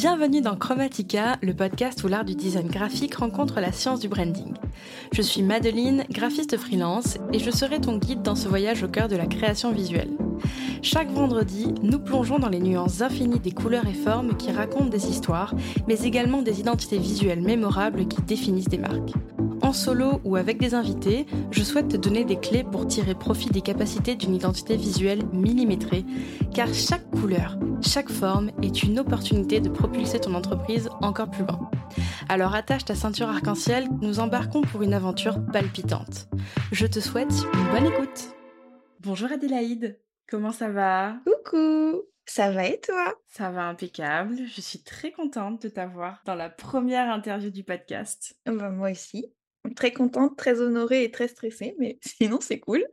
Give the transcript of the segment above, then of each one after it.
Bienvenue dans Chromatica, le podcast où l'art du design graphique rencontre la science du branding. Je suis Madeline, graphiste freelance, et je serai ton guide dans ce voyage au cœur de la création visuelle. Chaque vendredi, nous plongeons dans les nuances infinies des couleurs et formes qui racontent des histoires, mais également des identités visuelles mémorables qui définissent des marques. En solo ou avec des invités, je souhaite te donner des clés pour tirer profit des capacités d'une identité visuelle millimétrée, car chaque couleur, chaque forme est une opportunité de propulser ton entreprise encore plus loin. Alors attache ta ceinture arc-en-ciel, nous embarquons pour une aventure palpitante. Je te souhaite une bonne écoute. Bonjour Adélaïde, comment ça va? Coucou, ça va et toi? Ça va impeccable, je suis très contente de t'avoir dans la première interview du podcast. Bah, moi aussi. Très contente, très honorée et très stressée, mais sinon c'est cool.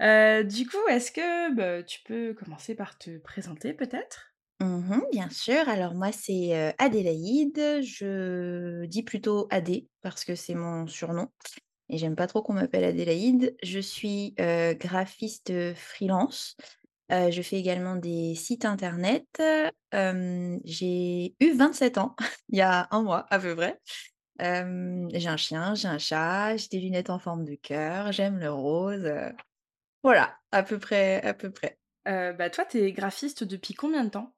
Euh, du coup, est-ce que bah, tu peux commencer par te présenter peut-être? Mmh bien sûr. Alors moi, c'est, Adélaïde. Je dis plutôt Adé parce que c'est mon surnom et j'aime pas trop qu'on m'appelle Adélaïde. Je suis, graphiste, freelance. Je fais également des sites internet. J'ai eu 27 ans il y a un mois à peu près. J'ai un chien, j'ai un chat, j'ai des lunettes en forme de cœur, j'aime le rose, voilà, à peu près à peu près. Euh, bah, Toi, tu es graphiste depuis combien de temps?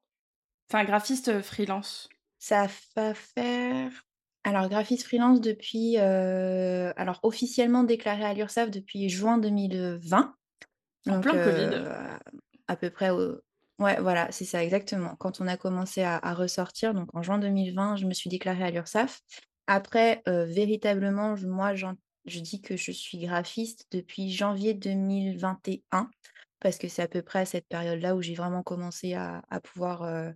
Enfin, graphiste freelance? Ça va faire alors graphiste freelance depuis, alors officiellement déclaré à l'URSSAF depuis juin 2020. En Donc plein Covid. à peu près au ouais, voilà, c'est ça exactement. Quand on a commencé à à ressortir, donc en juin 2020, je me suis déclarée à l'URSSAF. Après, heu, véritablement, je moi, je dis que je suis graphiste depuis janvier 2021 parce que c'est à peu près à cette période-là où j'ai vraiment commencé à à pouvoir, heu,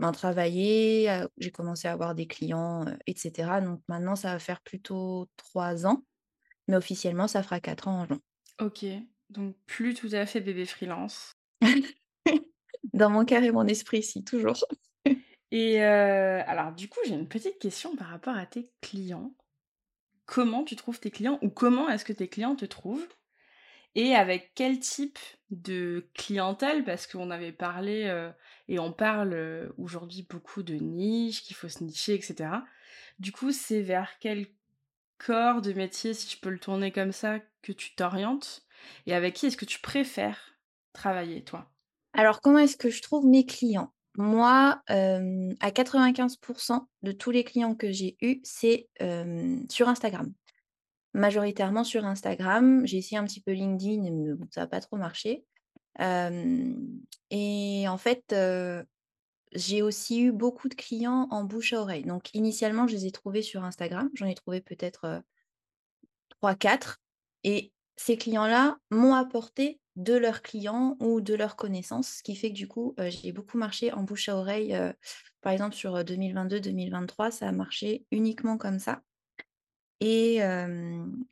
ben, travailler, j'ai commencé à avoir des clients, heu, et cetera. Donc maintenant, ça va faire plutôt 3 ans, mais officiellement, ça fera 4 ans en juin. Ok, donc plus tout à fait bébé freelance. Dans mon cœur et mon esprit, si, toujours. Et euh, alors, du coup, j'ai une petite question par rapport à tes clients. Comment tu trouves tes clients ou comment est-ce que tes clients te trouvent? Et avec quel type de clientèle? Parce qu'on avait parlé euh, et on parle euh, aujourd'hui beaucoup de niche, qu'il faut se nicher, etc. Du coup, c'est vers quel corps de métier, si je peux le tourner comme ça, que tu t'orientes? Et avec qui est-ce que tu préfères travailler, toi? Alors, comment est-ce que je trouve mes clients? Moi, hem, à 95% de tous les clients que j'ai eus, c'est, hem, sur Instagram. Majoritairement sur Instagram. J'ai essayé un petit peu LinkedIn, mais ça a pas trop marché. Hem et en fait, j'ai aussi eu beaucoup de clients en bouche à oreille. Donc initialement, je les ai trouvés sur Instagram. J'en ai trouvé peut-être, heu, 3-4 et ces clients-là m'ont apporté de leurs clients ou de leurs connaissances, ce qui fait que du coup, j'ai beaucoup marché en bouche à oreille, par exemple sur, heu, 2022-2023, ça a marché uniquement comme ça et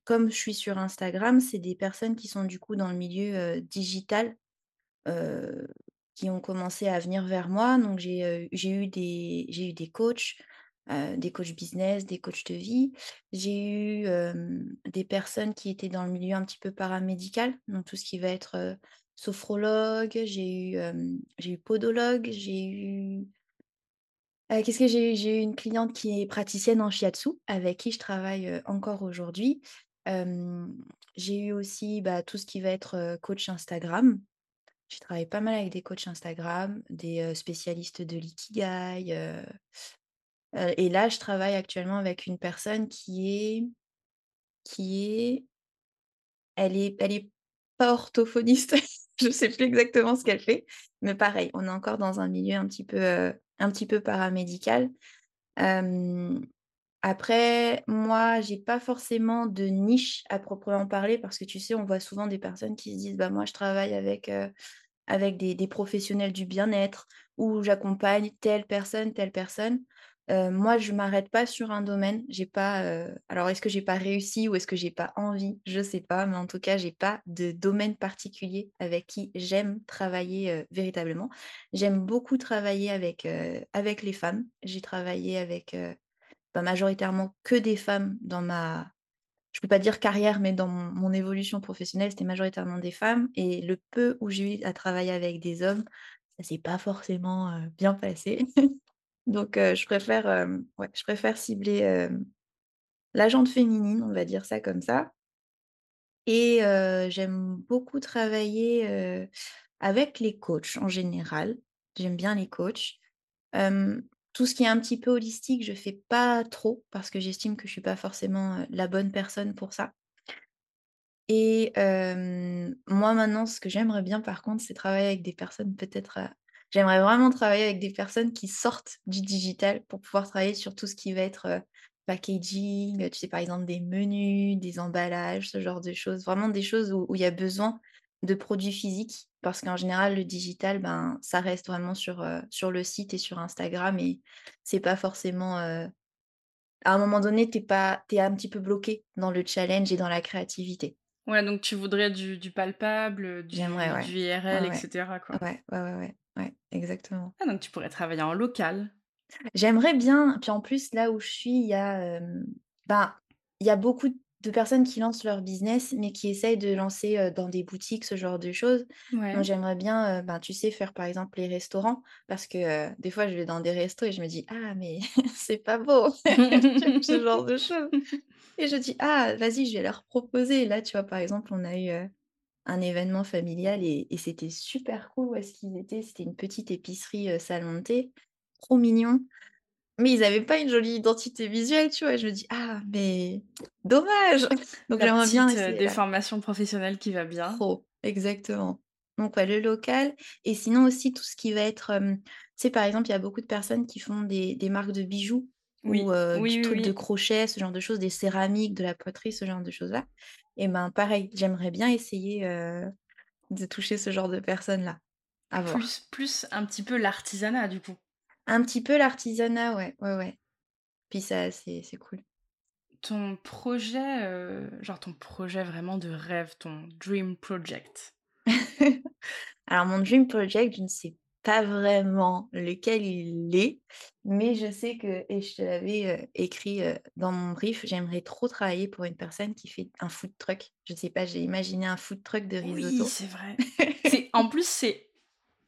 comme je suis sur Instagram, c'est des personnes qui sont du coup dans le milieu, digital, qui ont commencé à venir vers moi. Donc j'ai, eu eu des coachs, heu, des coachs business, des coachs de vie. J'ai eu, des personnes qui étaient dans le milieu un petit peu paramédical, donc tout ce qui va être, sophrologue, j'ai eu, eu podologue, j'ai eu Heu, qu'est-ce que j'ai eu? J'ai eu une cliente qui est praticienne en shiatsu, avec qui je travaille, encore aujourd'hui. J'ai eu aussi, bah, tout ce qui va être, coach Instagram. J'ai travaillé pas mal avec des coachs Instagram, des, spécialistes de l'ikigai, heu heu et là, je travaille actuellement avec une personne qui est qui est elle est elle est pas orthophoniste, je sais plus exactement ce qu'elle fait, mais pareil, on est encore dans un milieu un petit peu, heu, un petit peu paramédical. Hem, après, moi, j'ai pas forcément de niche à proprement parler parce que tu sais, on voit souvent des personnes qui se disent: «Bah, moi, je travaille avec, avec des des professionnels du bien-être» ou «J'accompagne telle personne, telle personne». Moi, je m'arrête pas sur un domaine. J'ai pas, alors est-ce que j'ai pas réussi ou est-ce que j'ai pas envie? Je sais pas, mais en tout cas, j'ai pas de domaine particulier avec qui j'aime travailler, véritablement. J'aime beaucoup travailler avec, avec les femmes. J'ai travaillé avec, bah, majoritairement que des femmes dans ma je peux pas dire carrière, mais dans mon évolution professionnelle, c'était majoritairement des femmes et le peu où j'ai eu à travailler avec des hommes, ça s'est pas forcément, bien passé. Donc je préfère, ouais, je préfère cibler, hem, la féminine, on va dire ça comme ça et j'aime beaucoup travailler, avec les coachs en général. J'aime bien les coachs. Tout ce qui est un petit peu holistique, je fais pas trop parce que j'estime que je suis pas forcément, la bonne personne pour ça. Et moi maintenant, ce que j'aimerais bien par contre, c'est travailler avec des personnes peut-être, j'aimerais vraiment travailler avec des personnes qui sortent du digital pour pouvoir travailler sur tout ce qui va être, heu, packaging, heu, tu sais, par exemple des menus, des emballages, ce genre de choses. Vraiment des choses où il y a besoin de produits physiques parce qu'en général le digital, ben, ça reste vraiment sur, heu, sur le site et sur Instagram et c'est pas forcément, à un moment donné, tu es un petit peu bloqué dans le challenge et dans la créativité. Ouais, donc tu voudrais du du palpable, du ouais. du IRL Ouais, et ouais. cetera, quoi. Ouais, ouais, ouais, ouais, ouais, exactement. Ah donc tu pourrais travailler en local. J'aimerais bien, puis en plus, là où je suis, il y a, ben, il y a beaucoup de personnes qui lancent leur business, mais qui essayent de lancer, dans des boutiques, ce genre de choses. Ouais. j'aimerais bien, ben, tu sais, faire, par exemple, les restaurants parce que, des fois, je vais dans des restos et je me dis: «Ah mais c'est pas beau!» ce genre de choses et je dis: «Ah, vas-y, je vais leur proposer». Là, tu vois, par exemple, on a eu, un événement familial et et c'était super cool où est-ce qu'ils étaient? C'était une petite épicerie, heu, salon de thé, trop mignon, mais ils avaient pas une jolie identité visuelle, tu vois? Je me dis: «Ah mais dommage!» donc j'aimerais bien petite, heu, essayer là. déformation professionnelle qui va bien. Trop, exactement. Donc ouais, le local et sinon aussi tout ce qui va être, hem, tu sais, par exemple, il y a beaucoup de personnes qui font des des marques de bijoux ou heu, Oui, du oui, truc de crochet, ce genre de choses, des céramiques, de la poterie, ce genre de choses-là et ben, pareil, j'aimerais bien essayer, heu, de toucher ce genre de personnes-là. Plus plus un petit peu l'artisanat, du coup? Un petit peu l'artisanat, ouais, ouais, ouais. Puis ça, c'est cool. Ton projet, heu, genre ton projet vraiment de rêve, ton dream project? Alors mon dream project, je ne sais pas vraiment lequel il est, mais je sais que et je te l'avais, heu, écrit, heu, dans mon brief, j'aimerais trop travailler pour une personne qui fait un food truck. Je sais pas, j'ai imaginé un food truck de Oui, risotto. c'est vrai. En plus, c'est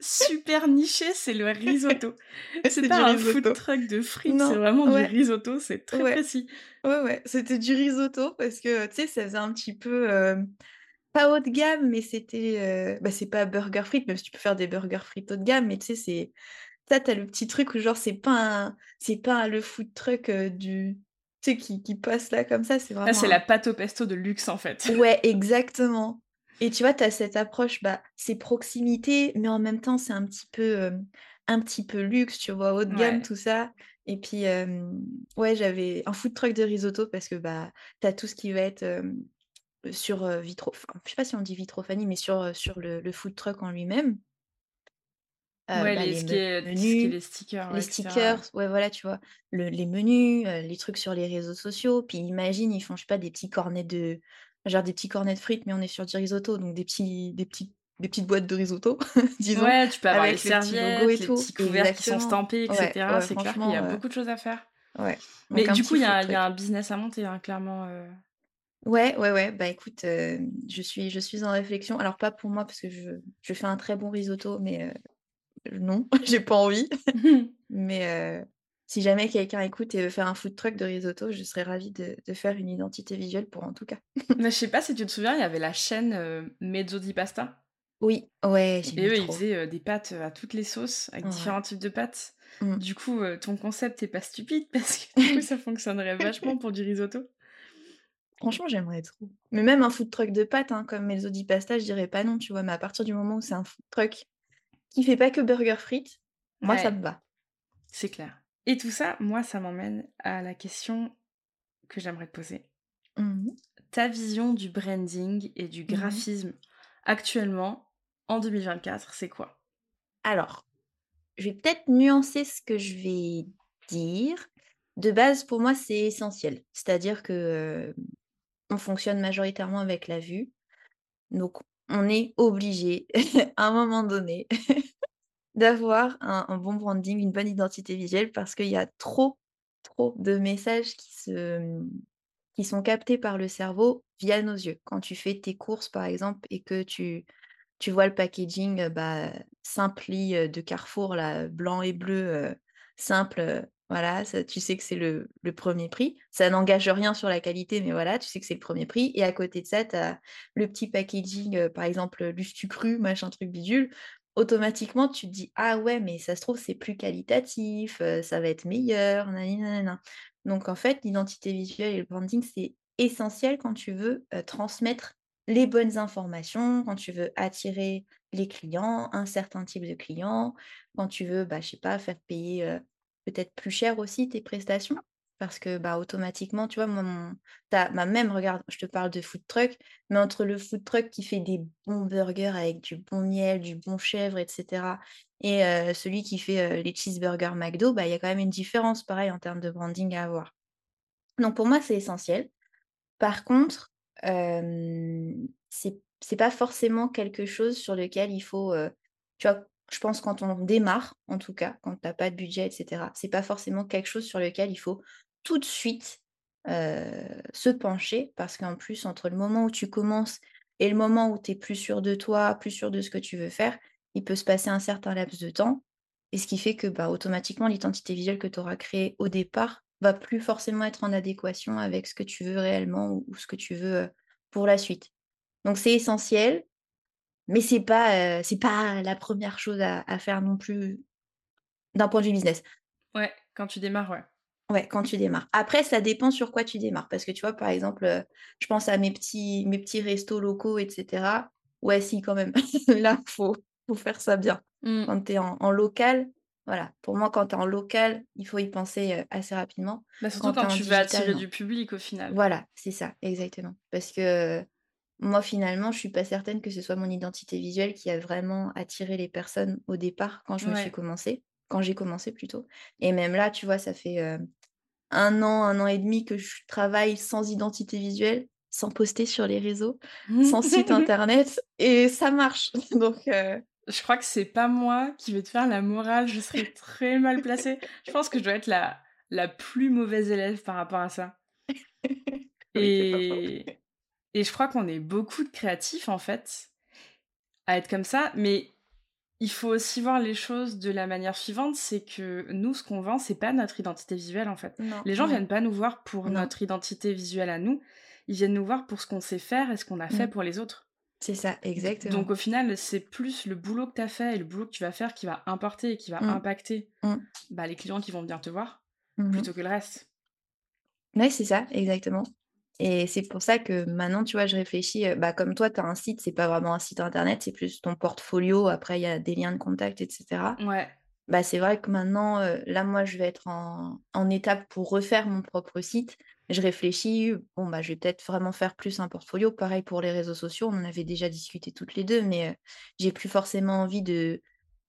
super niché, c'est le risotto. C'est pas un food truck de frites, c'est vraiment du risotto, c'est très ouais, précis. ouais, ouais, c'était du risotto parce que, tu sais, ça faisait un petit peu, hem, pas haut de gamme, mais c'était, heu, bah, c'est pas burger frites, même si tu peux faire des burgers frites haut de gamme, mais tu sais, c'est ça, tu as le petit truc où genre c'est pas un c'est pas le food truck, heu, du tu sais qui qui passe là comme ça, c'est Là, vraiment c'est la pâte au pesto de luxe, en fait. ouais, exactement et tu vois, tu as cette approche, bah, c'est proximité, mais en même temps, c'est un petit peu, hem, un petit peu luxe, tu vois? Haut de gamme, Ouais. tout ça et puis, ouais, j'avais un food truck de risotto parce que, bah, tu as tout ce qui va être, sur, heu, vitro enfin, je sais pas si on dit vitrophanie, mais sur, heu, sur le le food truck en lui-même. Ouais, bah, les les ce qui est tout ce qui est menus, les stickers, les ouais, stickers, ouais. ouais, voilà, tu vois? Le les menus, les trucs sur les réseaux sociaux, puis imagine, ils font, je sais pas, des petits cornets de genre des petits cornets de frites, mais on est sur du risotto, donc des petits des petits des petites boîtes de risotto, disons, Ouais, tu peux avoir les avec le petit logo et serviettes, les tout. petits couverts qui sont stampés, et Ouais, C'est clair qu'il y a beaucoup de choses à faire. ouais, Mais donc du coup, il y a y un business à monter, hein, clairement, Ouais, ouais, ouais, bah, écoute, hem, je suis je suis en réflexion. Alors pas pour moi parce que je je fais un très bon risotto, mais heu, non, j'ai pas envie. Mais heu, si jamais quelqu'un écoute et veut faire un food truck de risotto, je serais ravie de de faire une identité visuelle pour en tout cas. Mais je sais pas si tu te souviens, il y avait la chaîne, Mezzo di Pasta Oui, ouais, et eux, ils faisaient, des pâtes, à toutes les sauces, avec Ouais. différents types de pâtes. Mmh. Du coup, ton concept est pas stupide parce que du coup, ça fonctionnerait vachement pour du risotto. Franchement, j'aimerais trop. Mais même un food truck de pâtes, hein, comme Mezzo di Pasta, je dirais pas non, tu vois? Mais à partir du moment où c'est un food truck qui fait pas que burger frites, moi ça me va. c'est clair. Et tout ça, moi, ça m'emmène à la question que j'aimerais te poser. Mmh mh. Ta vision du branding et du Mmh graphisme actuellement, en 2024, c'est quoi? Alors, je vais peut-être nuancer ce que je vais dire. De base, pour moi, c'est essentiel. C'est-à-dire que, on fonctionne majoritairement avec la vue. Donc, on est obligé, à un moment donné, d'avoir un bon branding, une bonne identité visuelle parce qu'il y a trop, trop de messages qui se, qui sont captés par le cerveau via nos yeux. Quand tu fais tes courses, par exemple, et que tu vois le packaging, heu, bah, Simply, heu, de Carrefour là, blanc et bleu, heu, simple, voilà, tu sais que c'est le 1 prix. Ça n'engage rien sur la qualité, mais voilà, tu sais que c'est le 1er prix et à côté de ça, tu as le petit packaging, par exemple, Lustu Cru, machin truc bidule. Automatiquement, tu te dis: «Ah ouais, mais ça se trouve, c'est plus qualitatif, ça va être meilleur, nani nanana». Donc en fait, l'identité visuelle et le branding, c'est essentiel quand tu veux, transmettre les bonnes informations, quand tu veux attirer les clients, un certain type de clients, quand tu veux, bah, je sais pas, faire payer, peut-être plus cher aussi tes prestations? Parce que, bah, automatiquement, tu vois, moi, mon as bah, même regarde, je te parle de food truck, mais entre le food truck qui fait des bons burgers avec du bon miel, du bon chèvre et cetera et celui qui fait, les cheeseburgers McDo, bah, il y a quand même une différence, pareil, en termes de branding à avoir. Donc pour moi, c'est essentiel. Par contre, hem, c'est pas forcément quelque chose sur lequel il faut, tu vois, je pense quand on démarre, en tout cas, quand tu as pas de budget et cetera, c'est pas forcément quelque chose sur lequel il faut tout de suite, heu, se pencher parce qu'en plus, entre le moment où tu commences et le moment où tu es plus sûr de toi, plus sûr de ce que tu veux faire, il peut se passer un certain laps de temps et ce qui fait que, bah, automatiquement, l'identité visuelle que tu auras créée au départ va plus forcément être en adéquation avec ce que tu veux réellement ou ce que tu veux, heu, pour la suite. Donc c'est essentiel, mais c'est pas, c'est pas la 1re chose à à faire non plus d'un point de vue business. Ouais, quand tu démarres, ouais. Ouais, quand tu démarres. Après, ça dépend sur quoi tu démarres. Parce que tu vois, par exemple, je pense à mes petits mes petits restos locaux et cetera. Ouais, si quand même. Là, faut faut faire ça bien. Mmh. Quand tu es en en local, voilà, pour moi, quand tu es en local, il faut y penser, assez rapidement. Bah, surtout Quand tu quand digital, attirer non. du public, au final. Voilà, c'est ça, exactement. Parce que moi, finalement, je suis pas certaine que ce soit mon identité visuelle qui a vraiment attiré les personnes au départ quand je me suis commencée quand j'ai commencé plutôt et même là, tu vois, ça fait, heu, 1 an, 1 an et demi que je travaille sans identité visuelle, sans poster sur les réseaux, sans site internet et ça marche. Donc heu Je crois que c'est pas moi qui vais te faire la morale, je serais très mal placée. Je pense que je dois être la la plus mauvaise élève par rapport à ça. Et et je crois qu'on est beaucoup de créatifs, en fait, à être comme ça, mais il faut aussi voir les choses de la manière suivante, c'est que nous, ce qu'on vend, c'est pas notre identité visuelle, en fait. Non, Les gens ouais. viennent pas nous voir pour Non. notre identité visuelle à nous, ils viennent nous voir pour ce qu'on sait faire et ce qu'on a fait Mmh. pour les autres. C'est ça, exactement. donc au final, c'est plus le boulot que tu as fait et le boulot que tu vas faire qui va importer et qui va Mmh. impacter, Mmh. bah, les clients qui vont venir te voir, Mmh mh. plutôt que le reste. Ouais, c'est ça, exactement et c'est pour ça que maintenant, tu vois, je réfléchis, heu, bah, comme toi, tu as un site, c'est pas vraiment un site internet, c'est plus ton portfolio. Après, il y a des liens de contact et cetera. Ouais. Bah, c'est vrai que maintenant, heu, là, moi, je vais être en en étape pour refaire mon propre site. Je réfléchis, bon, bah, je vais peut-être vraiment faire plus un portfolio. Pareil pour les réseaux sociaux, on en avait déjà discuté toutes les 2, mais heu, j'ai plus forcément envie de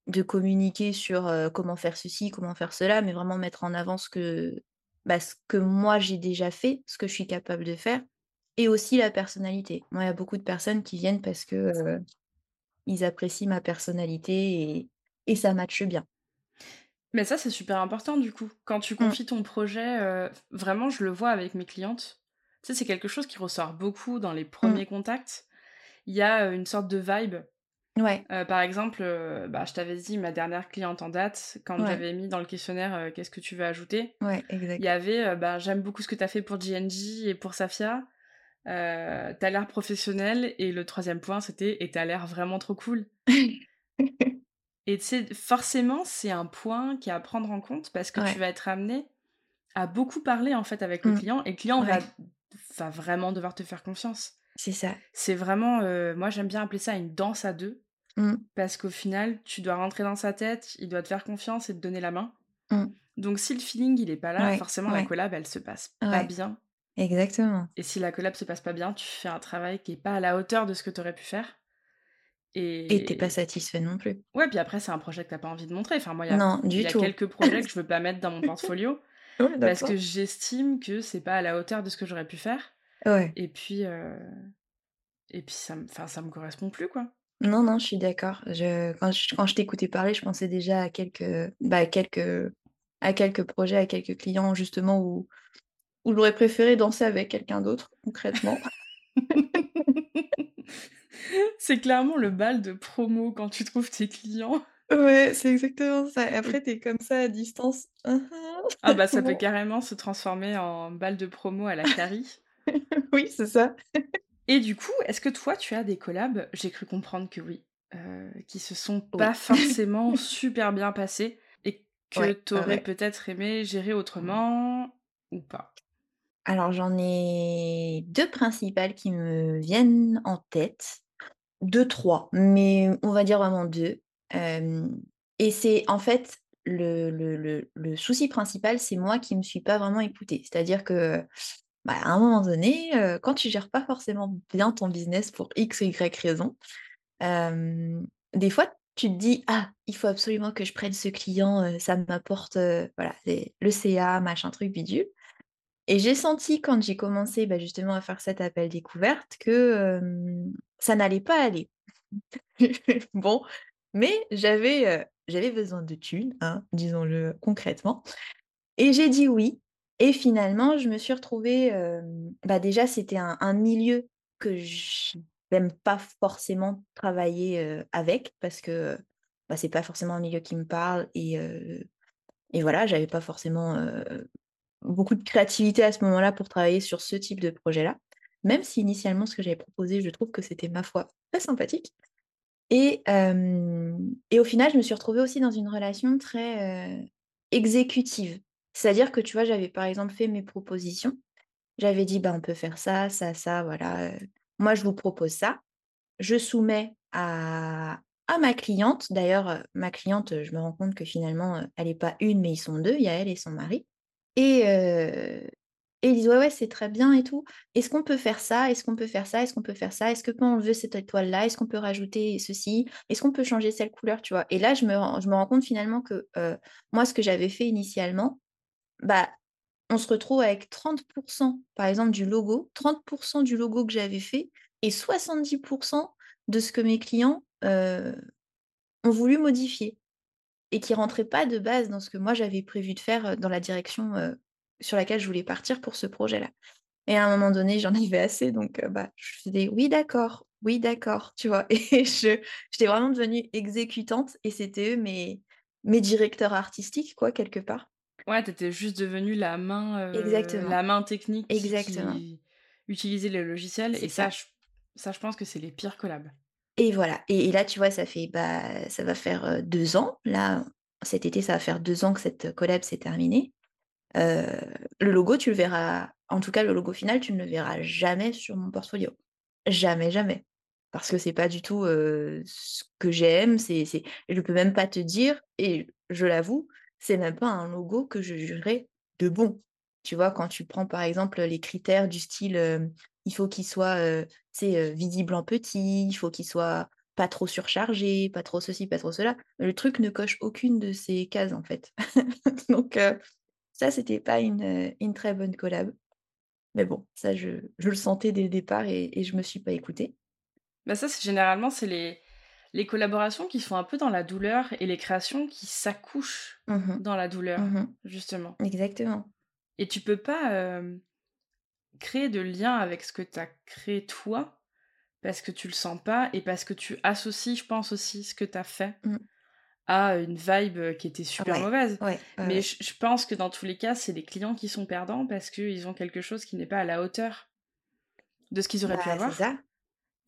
de communiquer sur, comment faire ceci, comment faire cela, mais vraiment mettre en avant ce que, bah, ce que moi j'ai déjà fait, ce que je suis capable de faire et aussi la personnalité. Moi, il y a beaucoup de personnes qui viennent parce que, heu, ils apprécient ma personnalité et et ça matche bien. Mais ça, c'est super important, du coup. Quand tu Mmh. confies ton projet, vraiment, je le vois avec mes clientes. Tu sais, c'est quelque chose qui ressort beaucoup dans les Mmh. 1ers contacts. Il y a, une sorte de vibe. Ouais. Heu, par exemple, heu, bah, je t'avais dit ma dernière cliente en date, quand Ouais. j'avais mis dans le questionnaire, heu: «Qu'est-ce que tu veux ajouter?» Ouais, il y avait, bah: «J'aime beaucoup ce que tu as fait pour J&J et pour Safia, heu, tu as l'air professionnelle» et le 3e point, c'était: «Et tu as l'air vraiment trop cool». Et tu forcément, c'est un point qui est à prendre en compte parce que tu vas être amenée à beaucoup parler, en fait, avec le Mmh. client et le client va va vraiment devoir te faire confiance. C'est ça. C'est vraiment, moi, j'aime bien appeler ça une danse à 2 Mmh. parce qu'au final, tu dois rentrer dans sa tête, il doit te faire confiance et te donner la main. Mmh. Donc si le feeling, il est pas là, Ouais, forcément, la collab, elle se passe pas bien Exactement. et si la collab se passe pas bien, tu fais un travail qui est pas à la hauteur de ce que tu aurais pu faire Et tu es pas satisfait non plus. ouais, puis après, c'est un projet que tu as pas envie de montrer. Enfin, moi, il y a Non, du y a tout. quelques projets que je veux pas mettre dans mon portfolio parce que j'estime que c'est pas à la hauteur de ce que j'aurais pu faire Ouais. et puis, heu et puis ça me enfin, ça me correspond plus, quoi. Non, non, je suis d'accord. Je quand je quand je t'écoutais parler, je pensais déjà à quelques, bah, à quelques à quelques projets, à quelques clients, justement, où où j'aurais préféré danser avec quelqu'un d'autre, concrètement. C'est clairement le bal de promo quand tu trouves tes clients. Ouais, c'est exactement ça après tu es comme ça à distance. Mmh Ah bah, ça peut carrément se transformer en balle de promo à la Carrie. Oui, c'est ça. Et du coup, est-ce que toi tu as des collabs, j'ai cru comprendre que oui, heu, qui se sont pas forcément super bien passées et que Ouais, tu ouais, peut-être aimé gérer autrement ou pas? Alors j'en ai 2 principales qui me viennent en tête. 2-3, mais on va dire vraiment 2. Hem et c'est en fait le le le le souci principal, c'est moi qui me suis pas vraiment écoutée. C'est-à-dire que, bah, à un moment donné, quand tu gères pas forcément bien ton business pour X ou Y raison, des fois tu te dis: «Ah, il faut absolument que je prenne ce client, ça m'apporte, voilà, le CA, machin truc bidule» et j'ai senti quand j'ai commencé, bah, justement à faire cet appel découverte que, ça n'allait pas aller. Bon, mais j'avais besoin de thunes, hein, disons-le concrètement. Et j'ai dit oui et finalement je me suis retrouvée, bah, déjà c'était un milieu que j'aime pas forcément travailler, avec parce que, bah, c'est pas forcément un milieu qui me parle et heu et voilà, pas forcément, beaucoup de créativité à ce moment-là pour travailler sur ce type de projet-là. Même si initialement ce que j'avais proposé, je trouve que c'était ma foi très sympathique. Et et au final, je me suis retrouvée aussi dans une relation très, exécutive. C'est-à-dire que, tu vois, j'avais par exemple fait mes propositions. J'avais dit: «Bah, on peut faire ça, ça, ça, voilà, moi je vous propose ça». Je soumets à à ma cliente. D'ailleurs, ma cliente, je me rends compte que finalement, elle est pas une, mais ils sont 2. il y a elle et son mari et ils disent: «Ouais, ouais, c'est très bien et tout. Est-ce qu'on peut faire ça? Est-ce qu'on peut faire ça? Est-ce qu'on peut faire ça? Est-ce que quand on veut cette étoile-là, est-ce qu'on peut rajouter ceci? Est-ce qu'on peut changer cette couleur?» tu vois? Et là, je me je me rends compte finalement que, moi, ce que j'avais fait initialement, bah, on se retrouve avec 30% par exemple du logo, 30% du logo que j'avais fait et 70% de ce que mes clients, heu, ont voulu modifier et qui rentrait pas de base dans ce que moi j'avais prévu de faire, heu, dans la direction, heu, sur laquelle je voulais partir pour ce projet-là. Et à un moment donné, j'en avais assez donc bah, je faisais: «Oui d'accord, oui d'accord», tu vois? Et je j'étais vraiment devenue exécutante et c'était eux mes directeurs artistiques quoi, quelque part. Ouais, tu étais juste devenue la main, Exactement, la main technique qui exactement. qui utilisait le logiciel C'est et ça ça. je ça je pense que c'est les pires collabs. Et voilà et et là, tu vois, ça fait, bah, ça va faire, heu, 2 ans. Là, cet été, ça va faire 2 ans que cette collab s'est terminée. Heu, le logo, tu le verras en tout cas, le logo final, tu ne le verras jamais sur mon portfolio. Jamais, jamais. Parce que c'est pas du tout, ce que j'aime, c'est c'est je peux même pas te dire et je l'avoue, c'est même pas un logo que je jugerais de bon. Tu vois, quand tu prends, par exemple, les critères du style, il faut qu'il soit, heu, visible en petit, il faut qu'il soit pas trop surchargé, pas trop ceci, pas trop cela. Le truc ne coche aucune de ces cases, en fait. Donc ça, c'était pas une très bonne collab. Mais bon, ça je je le sentais dès le départ et et je me suis pas écoutée. Bah, ça, c'est généralement, c'est les les collaborations qui sont un peu dans la douleur et les créations qui s'accouchent Mmh mh. dans la douleur, Mmh justement. Exactement. Et tu peux pas, hem, créer de lien avec ce que tu as créé toi, parce que tu le sens pas et parce que tu associes, je pense aussi, ce que tu as fait Mmh. à une vibe, qui était super Ouais, mauvaise. ouais, ouais, Mais je je pense que dans tous les cas, c'est les clients qui sont perdants parce qu'ils ont quelque chose qui n'est pas à la hauteur de ce qu'ils auraient pu Bah, c'est avoir. ça.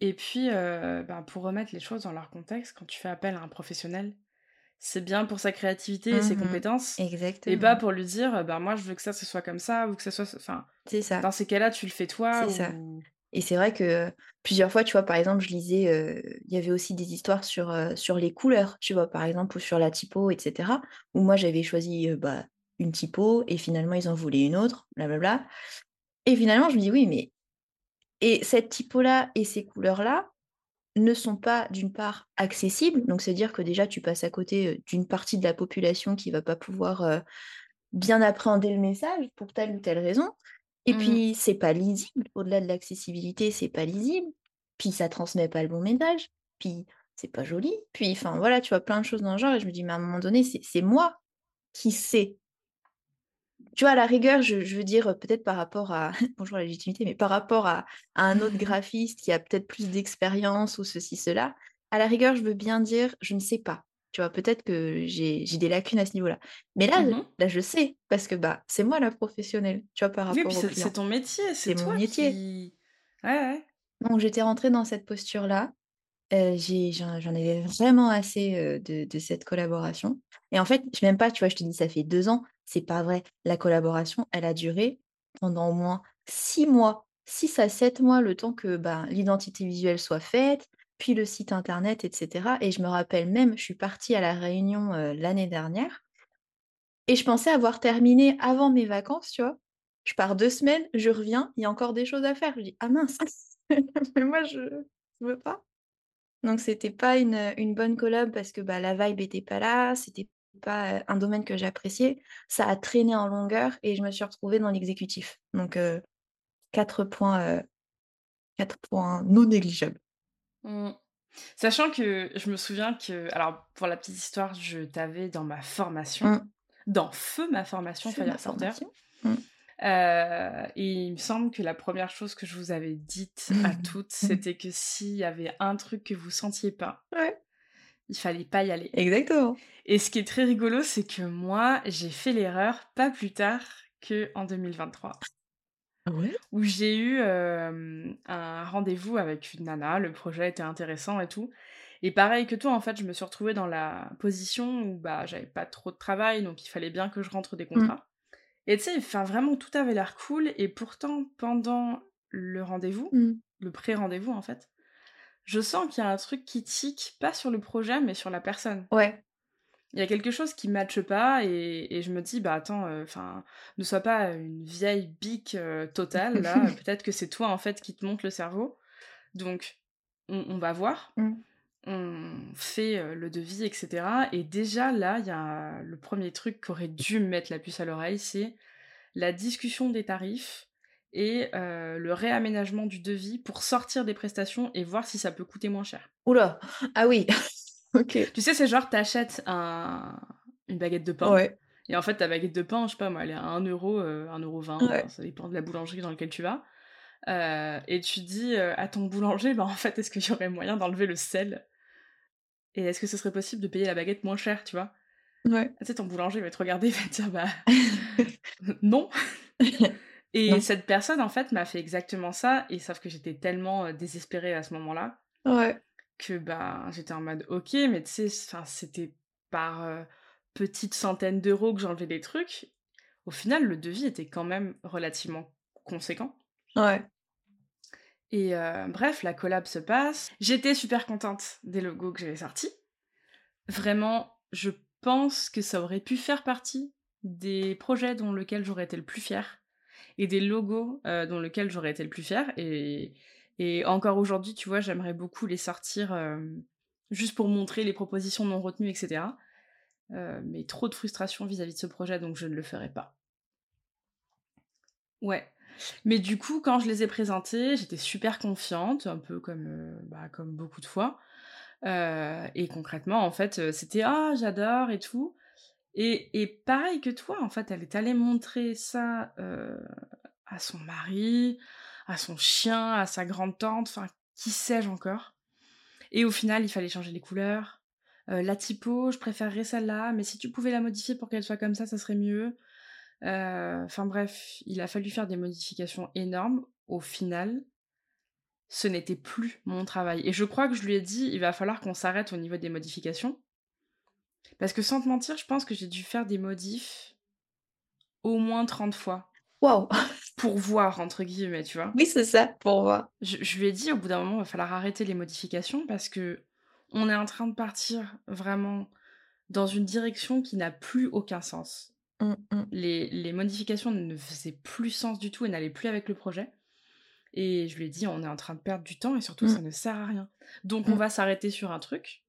Et puis, heu, ben, pour remettre les choses dans leur contexte, quand tu fais appel à un professionnel, c'est bien pour sa créativité et ses Mmh compétences et pas Exactement. pour lui dire, «Ben, moi, je veux que ça, ce soit comme ça ou que ça soit enfin, C'est ça, dans ces cas-là, tu le fais toi c'est ça. ou» Et c'est vrai que plusieurs fois, tu vois, par exemple, je lisais, heu, il y avait aussi des histoires sur, heu, sur les couleurs, tu vois? Par exemple, ou sur la typo et cetera, où moi j'avais choisi, bah, une typo et finalement ils en voulaient une autre, blablabla. Et finalement je me dis: «Oui, mais Et cette typo-là et ces couleurs-là ne sont pas, d'une part, accessibles, donc c'est-à-dire que déjà tu passes à côté, heu, d'une partie de la population qui va pas pouvoir, heu, bien appréhender le message pour telle ou telle raison. Et mmh. puis c'est pas lisible, au-delà de l'accessibilité, c'est pas lisible, puis ça transmet pas le bon message, puis c'est pas joli, puis enfin voilà, tu vois? Plein de choses dans le genre et je me dis: «Mais à un moment donné, c'est moi qui sais tu vois, à la rigueur, je je veux dire, heu, peut-être par rapport à bonjour la légitimité, mais par rapport à à un autre graphiste qui a peut-être plus d'expérience ou ceci, cela, à la rigueur, je veux bien dire: «Je ne sais pas». Tu vois, peut-être que j'ai des lacunes à ce niveau-là. Mais là, Mmh là, je sais, parce que bah, c'est moi la professionnelle, tu vois, par Oui, rapport c'est ton métier, c'est mon métier. qui ouais, ouais. Donc j'étais rentrée dans cette posture-là. J'en avais vraiment assez, de cette collaboration et en fait, je même pas, tu vois, je te dis ça fait 2 ans, c'est pas vrai. La collaboration, elle a duré pendant au moins 6 mois, 6 à 7 mois, le temps que, bah, l'identité visuelle soit faite, puis le site internet et cetera et je me rappelle même, je suis partie à la Réunion, l'année dernière et je pensais avoir terminé avant mes vacances, tu vois? Je pars 2 semaines, je reviens, il y a encore des choses à faire. Je dis: «Ah mince, mais moi je je veux pas». Donc c'était pas une, une bonne collab parce que, bah, la vibe était pas là, c'était pas, heu, un domaine que j'appréciais. Ça a traîné en longueur et je me suis retrouvée dans l'exécutif. Donc heu, 4 points, heu, 4 points non négligeables. Mmh. Sachant que je me souviens que alors pour la petite histoire, je t'avais dans ma formation, Mmh. dans feu ma formation Fut ma formation. Mmh. Heu et il me semble que la première chose que je vous avais dite à toutes, c'était que s'il y avait un truc que vous sentiez pas, Ouais, il fallait pas y aller exactement. et ce qui est très rigolo, c'est que moi, j'ai fait l'erreur pas plus tard qu'en 2023. Ah ouais? où j'ai eu hem, un rendez-vous avec une nana, le projet était intéressant et tout. Et pareil que toi, en fait, je me suis retrouvée dans la position où, bah, j'avais pas trop de travail, donc il fallait bien que je rentre des Mmh. contrats. Et tu sais, enfin, vraiment, tout avait l'air cool et pourtant, pendant le rendez-vous, Mmh. le pré-rendez-vous, en fait, je sens qu'il y a un truc qui tique, pas sur le projet, mais sur la personne. Ouais. Il y a quelque chose qui matche pas et, et je me dis bah attends enfin ne sois pas une vieille bique euh, totale là peut-être que c'est toi en fait qui te monte le cerveau donc on, on va voir Mmh. On fait euh, le devis etc et déjà là il y a le premier truc qu'aurait dû me mettre la puce à l'oreille c'est la discussion des tarifs et euh, le réaménagement du devis pour sortir des prestations et voir si ça peut coûter moins cher Ouh là! Ah oui! OK. tu sais, c'est genre, t'achètes un... une baguette de pain, Ouais. et en fait, ta baguette de pain, je sais pas moi, elle est à 1 euro, euh, 1 euro 20, Ouais. enfin, ça dépend de la boulangerie dans laquelle tu vas. Euh, et tu dis euh, à ton boulanger, bah en fait, est-ce qu'il y aurait moyen d'enlever le sel? Et est-ce que ce serait possible de payer la baguette moins cher, tu vois? Ouais. Tu sais, ton boulanger va te regarder, il va te dire, bah non Et Non. cette personne, en fait, m'a fait exactement ça, et sauf que j'étais tellement euh, désespérée à ce moment-là, Ouais. que bah, j'étais en mode ok, mais tu sais, c'était par euh, petites centaines d'euros que j'enlevais des trucs. Au final, le devis était quand même relativement conséquent. Ouais. Et euh, bref, la collab se passe. J'étais super contente des logos que j'avais sortis. Vraiment, je pense que ça aurait pu faire partie des projets dont lequel j'aurais été le plus fière et des logos euh, dont j'aurais été le plus fière. Et, et encore aujourd'hui, tu vois, j'aimerais beaucoup les sortir euh, juste pour montrer les propositions non retenues, etc. Euh, mais trop de frustration vis-à-vis de ce projet, donc je ne le ferai pas. Ouais. Mais du coup, quand je les ai présentés, j'étais super confiante, un peu comme, euh, bah, comme beaucoup de fois. Euh, et concrètement, en fait, euh, c'était ah, j'adore et tout. Et, et pareil que toi, en fait, elle est allée montrer ça à son mari, à son chien, à sa grande-tante, enfin, qui sais-je encore. Et au final, il fallait changer les couleurs. La typo, je préférerais celle-là, mais si tu pouvais la modifier pour qu'elle soit comme ça, ça serait mieux. Euh, Enfin bref, il a fallu faire des modifications énormes. Au final, ce n'était plus mon travail. Et je crois que je lui ai dit, il va falloir qu'on s'arrête au niveau des modifications. Parce que sans te mentir, je pense que j'ai dû faire des modifs au moins 30 fois. Waouh! Pour voir, entre guillemets, tu vois. Oui, c'est ça, pour voir. Je, je lui ai dit, au bout d'un moment, il va falloir arrêter les modifications parce que on est en train de partir vraiment dans une direction qui n'a plus aucun sens. Mmh, mmh. Les, les modifications ne faisaient plus sens du tout et n'allaient plus avec le projet. Et je lui ai dit, on est en train de perdre du temps et surtout, Mmh. ça ne sert à rien. Donc, on va s'arrêter sur un truc.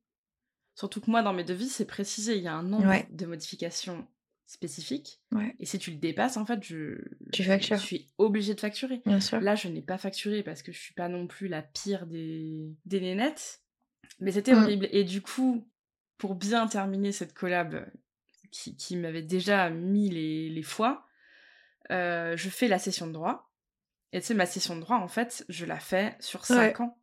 Surtout que moi, dans mes devis, c'est précisé, il y a un nombre Ouais. de modifications spécifiques. Ouais. Et si tu le dépasses, en fait, je, Tu je suis obligée de facturer. Bien sûr. Là, je n'ai pas facturé parce que je suis pas non plus la pire des, des nénettes. Mais c'était horrible. Et du coup, pour bien terminer cette collab qui, qui m'avait déjà mis les, les foies, euh, je fais la session de droit. Et tu sais, ma session de droit, en fait, je la fais sur 5 Ouais. ans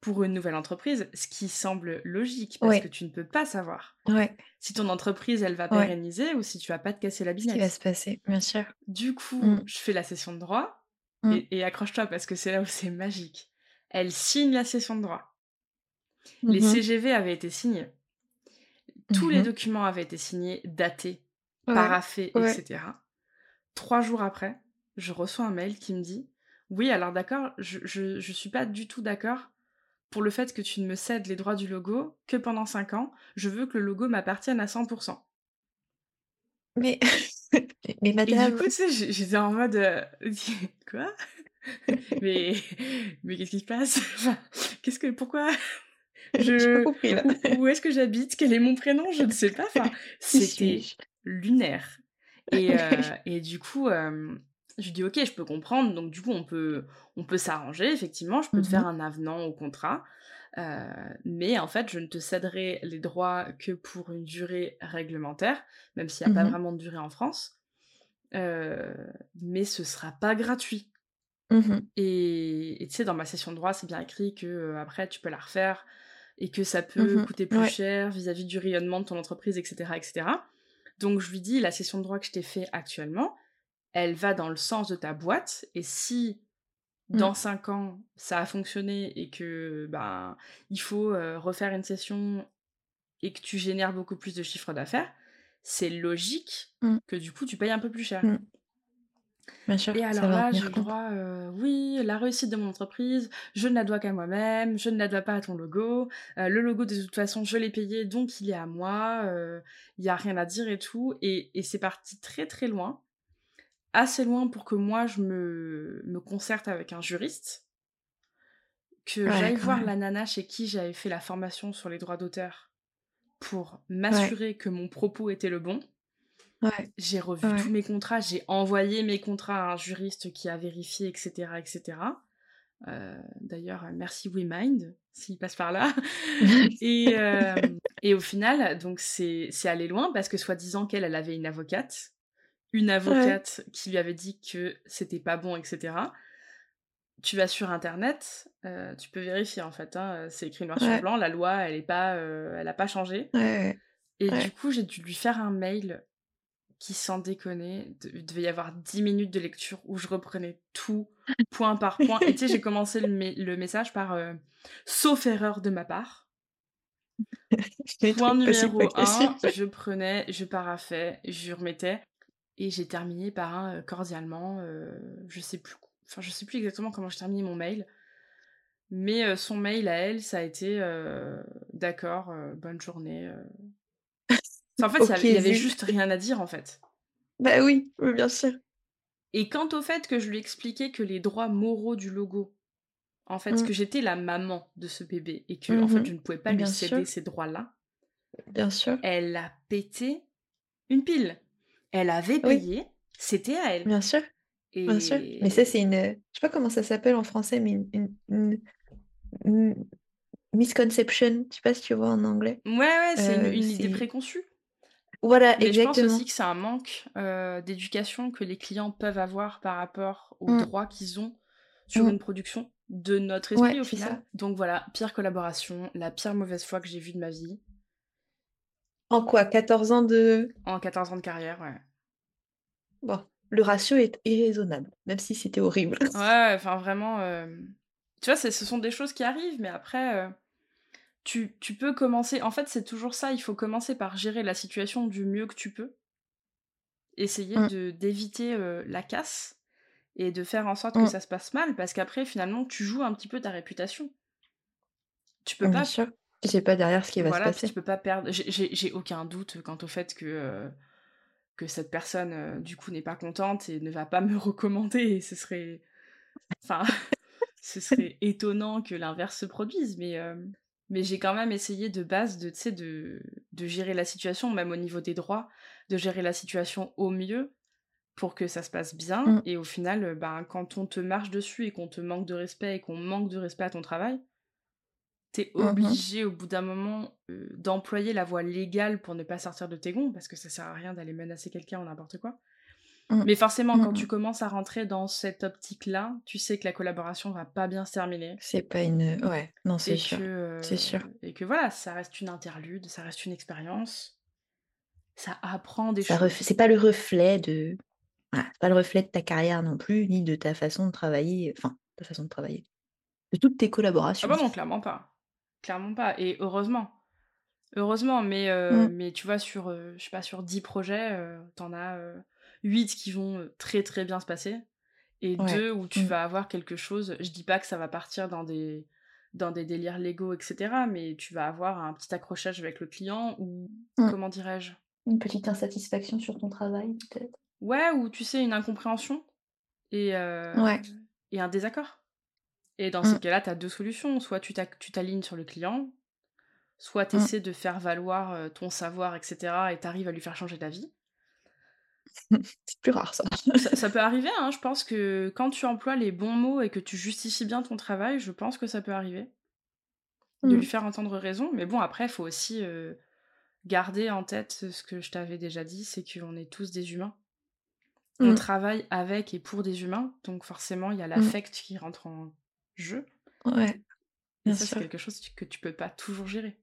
pour une nouvelle entreprise, ce qui semble logique parce que tu ne peux pas savoir ouais. si ton entreprise elle va pérenniser ou si tu vas pas te casser la business. Ce qui va se passer, bien sûr. Du coup, Mm. je fais la session de droit Mm. et, et accroche-toi parce que c'est là où c'est magique. Elle signe la session de droit. Les Mhm. CGV avaient été signés. Tous les Mhm. documents avaient été signés, datés, Ouais, ouais. etc. Trois jours après, je reçois un mail qui me dit Oui, alors d'accord, je, je, je suis pas du tout d'accord pour le fait que tu ne me cèdes les droits du logo que pendant 5 ans. Je veux que le logo m'appartienne à 100%. Mais, mais Et madame, du coup, tu sais, j'étais en mode euh, Quoi? Mais, mais qu'est-ce qui se passe? Enfin, Qu'est-ce que. Pourquoi? je... compris là. Où, est-ce que j'habite? Quel est mon prénom? Je ne sais pas. Enfin, c'était lunaire. Et, euh, et du coup, euh, je dis ok, je peux comprendre. Donc du coup, on peut, on peut s'arranger. Effectivement, je peux te Mhm. faire un avenant au contrat. Euh, mais en fait, je ne te céderai les droits que pour une durée réglementaire, même s'il n'y a pas Mhm. vraiment de durée en France. Euh, mais ce sera pas gratuit. Mhm. Et et tu sais, dans ma session de droit, c'est bien écrit que après tu peux la refaire et que ça peut Mhm. coûter plus Ouais. cher vis-à-vis du rayonnement de ton entreprise, etc., etc. Donc je lui dis, la session de droit que je t'ai fait actuellement, elle va dans le sens de ta boîte. Et si dans Mm. 5 ans ça a fonctionné et que ben il faut euh, refaire une session et que tu génères beaucoup plus de chiffre d'affaires, c'est logique Mm. que du coup tu payes un peu plus cher. Bien sûr, Et ça alors va là, j'ai droit, euh, oui, la réussite de mon entreprise, je ne la dois qu'à moi-même, je ne la dois pas à ton logo. Euh, le logo, de toute façon, je l'ai payé, donc il est à moi. Il n'y a rien à dire et tout. Et, et c'est parti très très loin. Assez loin pour que moi, je me, me concerte avec un juriste. Que Ouais, j'aille voir même. la nana chez qui j'avais fait la formation sur les droits d'auteur pour m'assurer que mon propos était le bon. Ouais. J'ai revu Ouais. tous mes contrats, j'ai envoyé mes contrats à un juriste qui a vérifié, etc. etc. Euh, D'ailleurs, euh, merci WeMind, s'il passe par là. et, euh, et au final, donc c'est allé loin parce que soi-disant qu'elle, elle avait une avocate. Une avocate qui lui avait dit que c'était pas bon, etc. Tu vas sur internet, euh, tu peux vérifier en fait, hein, c'est écrit noir sur Ouais. blanc, la loi elle est pas, elle a pas changé. Et du coup, j'ai dû lui faire un mail qui, sans déconner, il devait y avoir 10 minutes de lecture où je reprenais tout, point par point. Et tu sais, j'ai commencé le, me- le message par euh, Sauf erreur de ma part. Point numéro pas 1, possibles. je prenais, je paraffais, je remettais. Et j'ai terminé par un euh, cordialement, euh, je sais plus, enfin, je sais plus exactement comment j'ai terminé mon mail. Mais euh, son mail à elle, ça a été d'accord, bonne journée. En fait, il y Ok, avait- juste rien à dire en fait. Bah oui, oui, bien sûr. Et quant au fait que je lui expliquais que les droits moraux du logo, en fait, Mm. que j'étais la maman de ce bébé et que en fait Mhm. je ne pouvais pas lui Bien céder sûr. ces droits-là, Bien sûr. elle a pété une pile. Elle avait Oui. payé, c'était à elle. Bien sûr. Bien sûr. Mais ça, c'est une. Je sais pas comment ça s'appelle en français, mais une, une- une- une misconception. Je sais pas si tu vois en anglais. ouais, ouais, c'est une, Euh, une idée préconçue. Voilà, Mais je pense aussi que c'est un manque euh, d'éducation que les clients peuvent avoir par rapport aux Mm. droits qu'ils ont sur Mm. une production de notre esprit Ouais, au final. ça. Donc voilà, pire collaboration, la pire mauvaise foi que j'ai vue de ma vie En quoi? 14 ans de. en 14 ans de carrière, ouais. Bon, le ratio est irraisonnable, même si c'était horrible. Ouais, enfin vraiment, euh, tu vois, ce sont des choses qui arrivent, mais après, euh, tu, tu peux commencer. En fait, c'est toujours ça, il faut commencer par gérer la situation du mieux que tu peux, essayer Mm. de d'éviter euh, la casse et de faire en sorte que Mm. ça se passe mal, parce qu'après, finalement, tu joues un petit peu ta réputation. Tu peux Bien pas, sûr. Sais pas derrière ce qui va se voilà, puis tu passer. peux pas perdre. j'ai- aucun doute quant au fait que euh, que cette personne, euh, du coup, n'est pas contente et ne va pas me recommander. Et ce serait, enfin, ce serait étonnant que l'inverse se produise, mais euh, mais j'ai quand même essayé de base de, de de gérer la situation, même au niveau des droits, de gérer la situation au mieux pour que ça se passe bien. Mm. Et au final, euh, ben, quand on te marche dessus et qu'on te manque de respect et qu'on manque de respect à ton travail, t'es Mhm. obligé au bout d'un moment euh, d'employer la voie légale pour ne pas sortir de tes gonds, parce que ça sert à rien d'aller menacer quelqu'un ou n'importe quoi. Mmh. Mais forcément, Mmh quand mh. tu commences à rentrer dans cette optique-là, tu sais que la collaboration va pas bien se terminer C'est pas une ouais, non, c'est sûr, c'est sûr. et que voilà, ça reste une interlude, ça reste une expérience. Ça apprend des Ça ref choses. c'est pas le reflet de voilà, c'est pas le reflet de ta carrière non plus, ni de ta façon de travailler, enfin, ta façon de travailler, de toutes tes Ah collaborations. bah non, clairement pas. Clairement pas et heureusement. Heureusement, mais heu, Mmh. mais tu vois sur, heu, je sais pas, sur 10 projets, heu, tu en as, 8 qui vont, heu, très, très bien se passer et Ouais. 2 où tu Mmh. vas avoir quelque chose je dis pas que ça va partir dans des dans des délires légaux et cetera, mais tu vas avoir un petit accrochage avec le client ou Mmh. comment dirais-je? Une petite insatisfaction sur ton travail peut-être? Ouais, ou tu sais, une incompréhension et Ouais. et un désaccord et dans ces Mmh. cas-là, tu as 2 solutions. Soit tu tu t'alignes sur le client, soit tu Mmh. essaies de faire valoir, heu, ton savoir et cetera et tu arrives à lui faire changer d'avis. C'est plus rare ça. Ça ça peut arriver, hein, je pense que quand tu emploies les bons mots et que tu justifies bien ton travail, je pense que ça peut arriver. De lui Mmh. faire entendre raison, mais bon après, il faut aussi, heu, garder en tête ce que je t'avais déjà dit, c'est qu'on est tous des humains. On Mmh. travaille avec et pour des humains, donc forcément, il y a Mmh. l'affect qui rentre en jeu Ouais, et bien ça, c'est quelque chose que tu peux pas toujours gérer.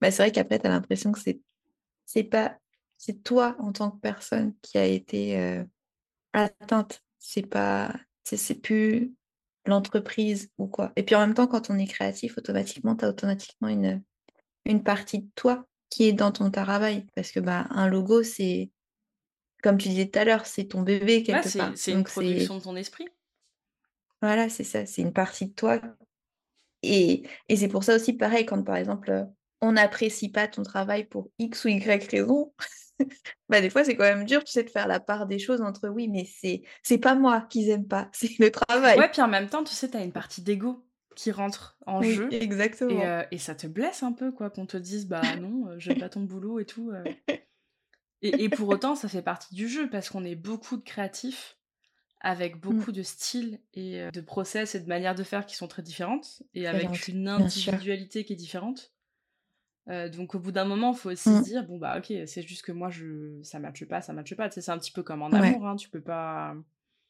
Bah, c'est vrai qu'après tu as l'impression que c'est c'est pas c'est toi en tant que personne qui a été, heu, atteinte. C'est pas c'est plus l'entreprise ou quoi et puis en même temps, quand on est créatif, automatiquement, tu as automatiquement une, une partie de toi qui est dans ton travail parce que, bah, un logo, c'est comme tu disais tout à l'heure, c'est ton bébé quelque part, c'est une production c'est de ton esprit. voilà, c'est ça, c'est une partie de toi et et c'est pour ça aussi pareil quand par exemple, on n'apprécie pas ton travail pour X ou Y raison, bah, des fois c'est quand même dur, tu sais, de faire la part des choses entre oui, mais c'est c'est pas moi qu'ils aiment pas, c'est le Ouais, travail. puis en même temps, tu sais, tu as une partie d'ego qui rentre en Oui, jeu et exactement. heu et ça te blesse un peu quoi, qu'on te dise: «Bah non, heu, j'aime pas ton boulot et tout», heu et et pour autant, ça fait partie du jeu parce qu'on est beaucoup de créatifs avec Mmh. beaucoup de styles et de process et de manières de faire qui sont très différentes et avec une individualité qui est différente. Heu, donc au bout d'un moment, faut aussi se Mmh. dire: «Bon bah OK, c'est juste que moi je ça matche pas, ça matche pas». Tu sais, c'est un petit peu comme en Ouais, amour, hein, tu peux pas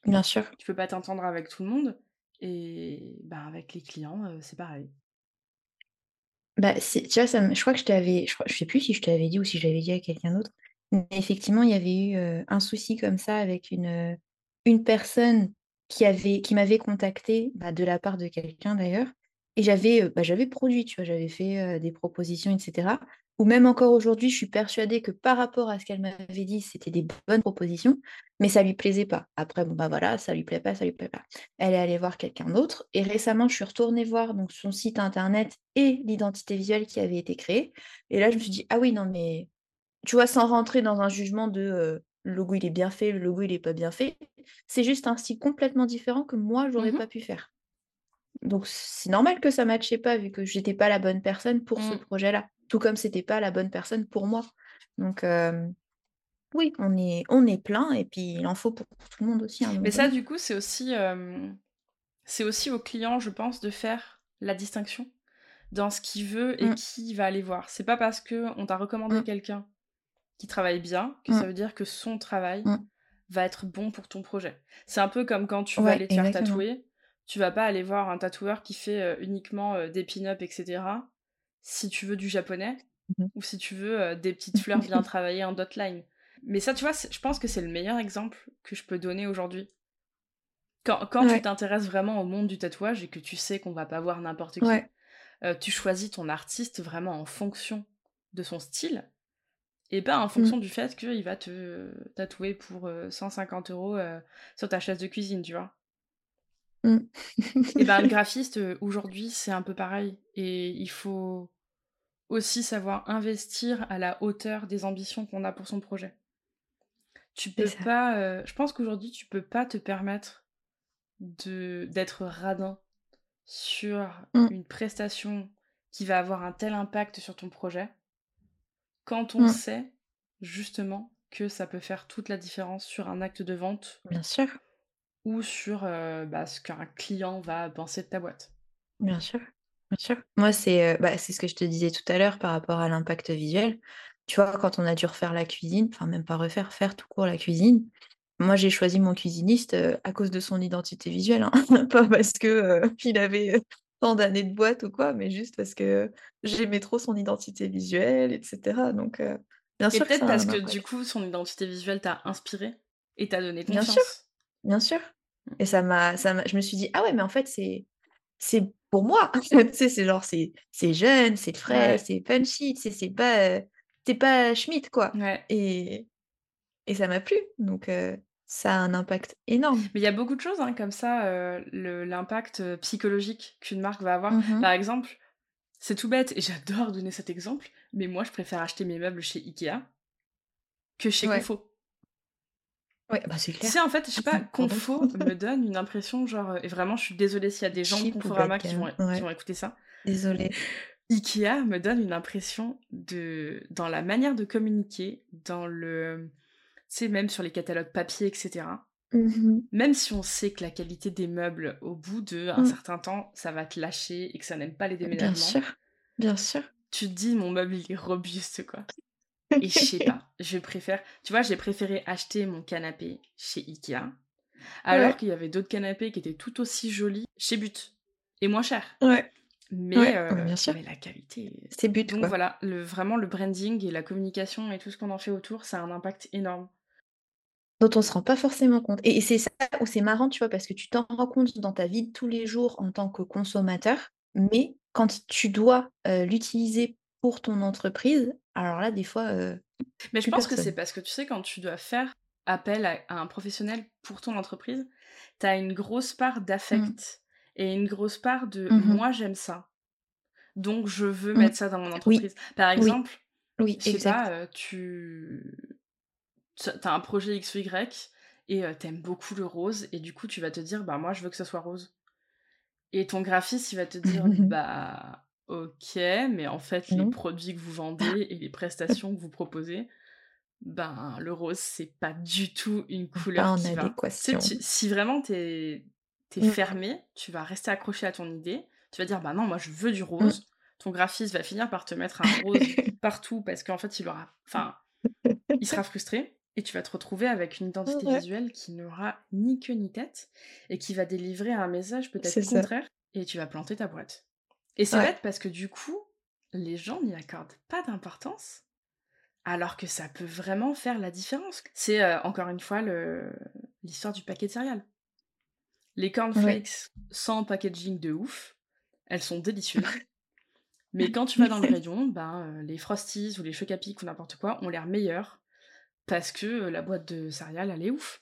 bien sûr. tu peux pas t'entendre avec tout le monde et bah, avec les clients, heu, c'est pareil. Bah, c'est tu vois, ça je crois que je t'avais je crois je sais plus si je t'avais dit ou si je l'avais dit à quelqu'un d'autre, mais effectivement, il y avait eu, heu, un souci comme ça avec une, une personne qui avait qui m'avait contactée, bah, de la part de quelqu'un d'ailleurs et j'avais, bah, j'avais produit, tu vois? J'avais fait, des propositions et cetera. Ou même encore aujourd'hui, je suis persuadée que par rapport à ce qu'elle m'avait dit, c'était des bonnes propositions, mais ça lui plaisait pas. Après bon, bah, voilà, ça lui plaît pas, ça lui plaît pas. Elle est allée voir quelqu'un d'autre et récemment, je suis retournée voir donc son site internet et l'identité visuelle qui avait été créée et là, je me suis dit: «Ah oui, non mais» tu vois, sans rentrer dans un jugement de, le logo il est bien fait, le logo il est pas bien fait. C'est juste un style complètement différent que moi j'aurais Mmh pas pu faire. Donc c'est normal que ça matchait pas vu que j'étais pas la bonne personne pour ce Mmh. projet-là. Tout comme c'était pas la bonne personne pour moi. Donc oui, on est on est plein et puis il en faut pour tout le monde aussi moment Mais ça, du coup, c'est aussi, c'est aussi au client, je pense, de faire la distinction dans ce qu'il veut et Mmh, qui il va aller voir. C'est pas parce qu'on t'a recommandé mmh, quelqu'un qui travaille bien que ça veut dire que son travail va être bon pour ton projet. C'est un peu comme quand tu vas aller te faire tatouer, tu vas pas aller voir un tatoueur qui fait, heu, uniquement, heu, des pin-up et cetera, si tu veux du japonais Mmh ou si tu veux, heu, des petites fleurs bien travaillées en dotted line. Mais ça, tu vois, je pense que c'est le meilleur exemple que je peux donner aujourd'hui. Quand quand tu t'intéresses vraiment au monde du tatouage et que tu sais qu'on va pas voir n'importe qui, ouais. tu choisis ton artiste vraiment en fonction de son style et pas en Mmh, fonction du fait qu'il va te tatouer pour, heu, 150 € heu, sur ta chaise de cuisine, tu vois? Et ben, le graphiste, heu, aujourd'hui, c'est un peu pareil et il faut aussi savoir investir à la hauteur des ambitions qu'on a pour son projet. Tu peux pas, heu, je pense qu'aujourd'hui, tu peux pas te permettre de d'être radin sur Mmh, une prestation qui va avoir un tel impact sur ton projet, quand on mmh. sait justement que ça peut faire toute la différence sur un acte de vente Bien sûr, ou sur, heu, bah, ce qu'un client va penser de ta boîte. bien sûr, bien sûr. Moi, c'est, heu, bah, c'est ce que je te disais tout à l'heure par rapport à l'impact visuel. tu vois, quand on a dû refaire la cuisine, enfin même pas refaire, faire tout court la cuisine, moi j'ai choisi mon cuisiniste à cause de son identité visuelle, hein. pas parce que il avait tant d'années de boîte ou quoi, mais juste parce que j'aimais trop son identité visuelle, etc. Donc bien et sûr. peut-être parce que du coup son identité visuelle t'a inspiré et t'a donné confiance. Bien sûr, bien sûr. Mmh. Et ça m'a, ça je me suis dit ah ouais mais en fait c'est c'est pour moi. tu sais c'est genre c'est c'est jeune, c'est frais, c'est punchy, sais c'est pas c'est pas Schmitt quoi. Ouais. Et et ça m'a plu donc ça a un impact énorme. Mais il y a beaucoup de choses hein, comme ça, l'impact psychologique qu'une marque va avoir. Mmh Par exemple, c'est tout bête et j'adore donner cet exemple, mais moi je préfère acheter mes meubles chez Ikea que chez Ouais. Confo. Ouais, bah c'est clair. en fait, je sais pas. Confo me donne une impression genre, et vraiment, je suis désolée s'il y a des gens de Cheap Conforama qui vont, gamme, qui ouais. vont écouter ça. Désolée. Ikea me donne une impression de dans la manière de communiquer, dans le, sais, même sur les catalogues papier, etc. Mmh Même si on sait que la qualité des meubles, au bout d'un Mmh. certain temps, ça va te lâcher et que ça n'aime pas les Bien déménagements, sûr, bien sûr. tu te dis mon meuble il est robuste quoi. Et je sais pas, je préfère, tu vois, j'ai préféré acheter mon canapé chez Ikea, alors Ouais. qu'il y avait d'autres canapés qui étaient tout aussi jolis chez But et moins chers. Ouais. Mais, Ouais, euh, bien sûr. mais la qualité. C'est but Donc quoi. voilà, le, vraiment le branding et la communication et tout ce qu'on en fait autour, ça a un impact énorme. Dont on se rend pas forcément compte. Et et c'est ça où c'est marrant, tu vois, parce que tu t'en rends compte dans ta vie de tous les jours en tant que consommateur, mais quand tu dois euh, l'utiliser pour ton entreprise, alors là, des fois, euh, Mais je pense que c'est parce que tu sais, quand tu dois faire appel à, à un professionnel pour ton entreprise, tu as une grosse part Mm. d'affect et une grosse part de Mhm. moi j'aime ça. Donc je veux Mm. mettre ça dans mon Oui, entreprise. Par exemple, oui, je sais exact. pas, euh, tu as un projet X ou Y et euh, t'aimes beaucoup le rose et du coup tu vas te dire bah moi je veux que ça soit rose. Et ton graphiste il va te dire bah ok mais en fait les Non. produits que vous vendez et les prestations que vous proposez ben le rose c'est pas du tout une couleur en qui va. Tu sais, adéquation. tu- si vraiment t'es es Mm. fermé, tu vas rester accroché à ton idée, tu vas dire bah non moi je veux du Mm. rose. Ton graphiste va finir par te mettre un rose partout parce qu'en fait il aura enfin il sera frustré et tu vas te retrouver avec une identité Ouais. visuelle qui n'aura ni queue ni tête et qui va délivrer un message peut-être ça. contraire et tu vas planter ta boîte. Et c'est Ouais. bête parce que du coup, les gens n'y accordent pas d'importance alors que ça peut vraiment faire la différence. C'est euh, encore une fois le- l'histoire du paquet de céréales. Les Ouais. cornflakes sans packaging de ouf, elles sont délicieuses. Mais quand tu vas dans le rayon, ben, euh, les Frosties ou les Choc à Pic ou n'importe quoi ont l'air meilleurs parce que euh, la boîte de céréales, elle est ouf.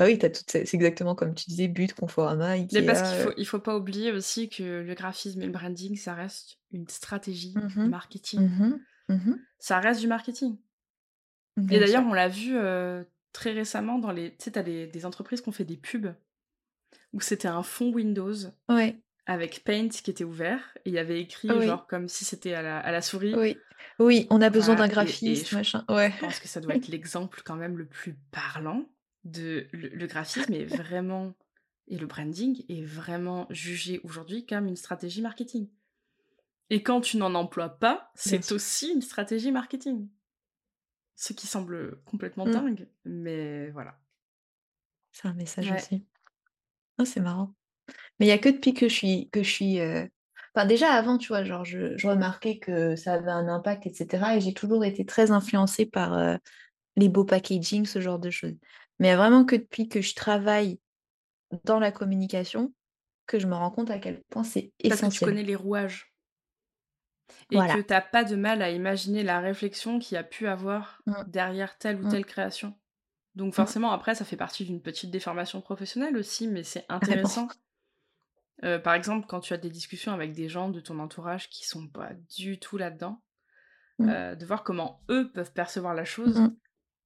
Bah oui, t'as toutes ces- c'est exactement comme tu disais, But, Conforama, Mais parce qu'il faut, euh, il faut pas oublier aussi que le graphisme et le branding, ça reste une stratégie mhm, marketing. mhm, mhm, Ça reste du marketing. Et Bien d'ailleurs, on l'a vu euh, très récemment dans les. Tu sais, t'as des, des entreprises qui ont fait des pubs où c'était un fond Windows Ouais. avec Paint qui était ouvert et il y avait écrit Oui. genre comme si c'était à la, à la souris. Oui. Oui, on a besoin Voilà, d'un et, et graphiste, je machin. Ouais. pense que ça doit être l'exemple quand même le plus parlant de le, le graphisme est vraiment et le branding est vraiment jugé aujourd'hui comme une stratégie marketing. Et quand tu n'en emploies pas, c'est aussi une stratégie marketing. Ce qui semble complètement Mm. dingue, mais voilà. C'est un message Ouais. aussi. Ah, c'est marrant. Mais il y a que depuis que je suis que je suis euh, enfin déjà avant, tu vois, genre je, je remarquais que ça avait un impact, etc. Et j'ai toujours été très influencée par euh, les beaux packaging, ce genre de choses. Mais vraiment que depuis que je travaille dans la communication, que je me rends compte à quel point c'est Parce que tu essentiel. connais les rouages et Voilà. que t'as pas de mal à imaginer la réflexion qu'il y a pu avoir Mm, derrière telle ou mm, telle création. Donc mm. forcément, après, ça fait partie d'une petite déformation professionnelle aussi, mais c'est intéressant. Euh, par exemple, quand tu as des discussions avec des gens de ton entourage qui sont pas du tout là-dedans, euh, de voir comment eux peuvent percevoir la chose,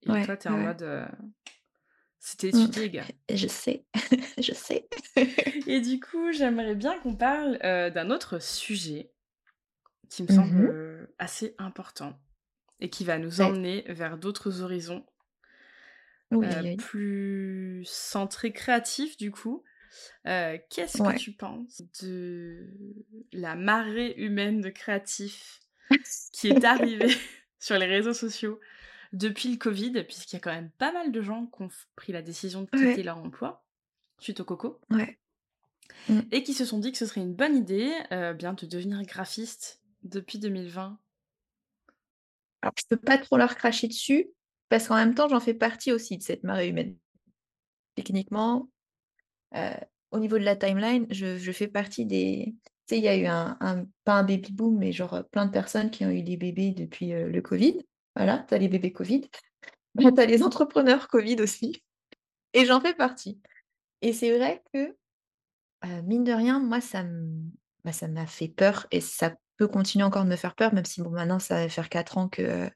et Ouais, toi, t'es en ouais. mode... euh, C'était Mm. étudié, gars. Je sais, je sais. Et du coup, j'aimerais bien qu'on parle euh, d'un autre sujet qui me semble Mhm. euh, assez important et qui va nous Ouais. emmener vers d'autres horizons Oui, euh, aïe. plus centrés créatifs du coup. Euh, Qu'est-ce que tu penses de la marée humaine de créatifs qui est arrivée sur les réseaux sociaux? Depuis le Covid, puisqu'il y a quand même pas mal de gens qui ont pris la décision de quitter leur emploi suite au coco. Ouais. Mm. Et qui se sont dit que ce serait une bonne idée euh, bien de devenir graphiste depuis 2020. Alors, je peux pas trop leur cracher dessus, parce qu'en même temps, j'en fais partie aussi de cette marée humaine. Techniquement, euh, au niveau de la timeline, je, fais partie des. Tu sais, il y a eu un, pas un baby boom, mais genre plein de personnes qui ont eu des bébés depuis euh, le Covid. Voilà, tu as les bébés Covid. tu as les entrepreneurs Covid aussi. Et j'en fais partie. Et c'est vrai que, mine de rien, moi, ça bah, ça m'a fait peur et ça peut continuer encore de me faire peur, même si bon, maintenant, ça va faire quatre ans que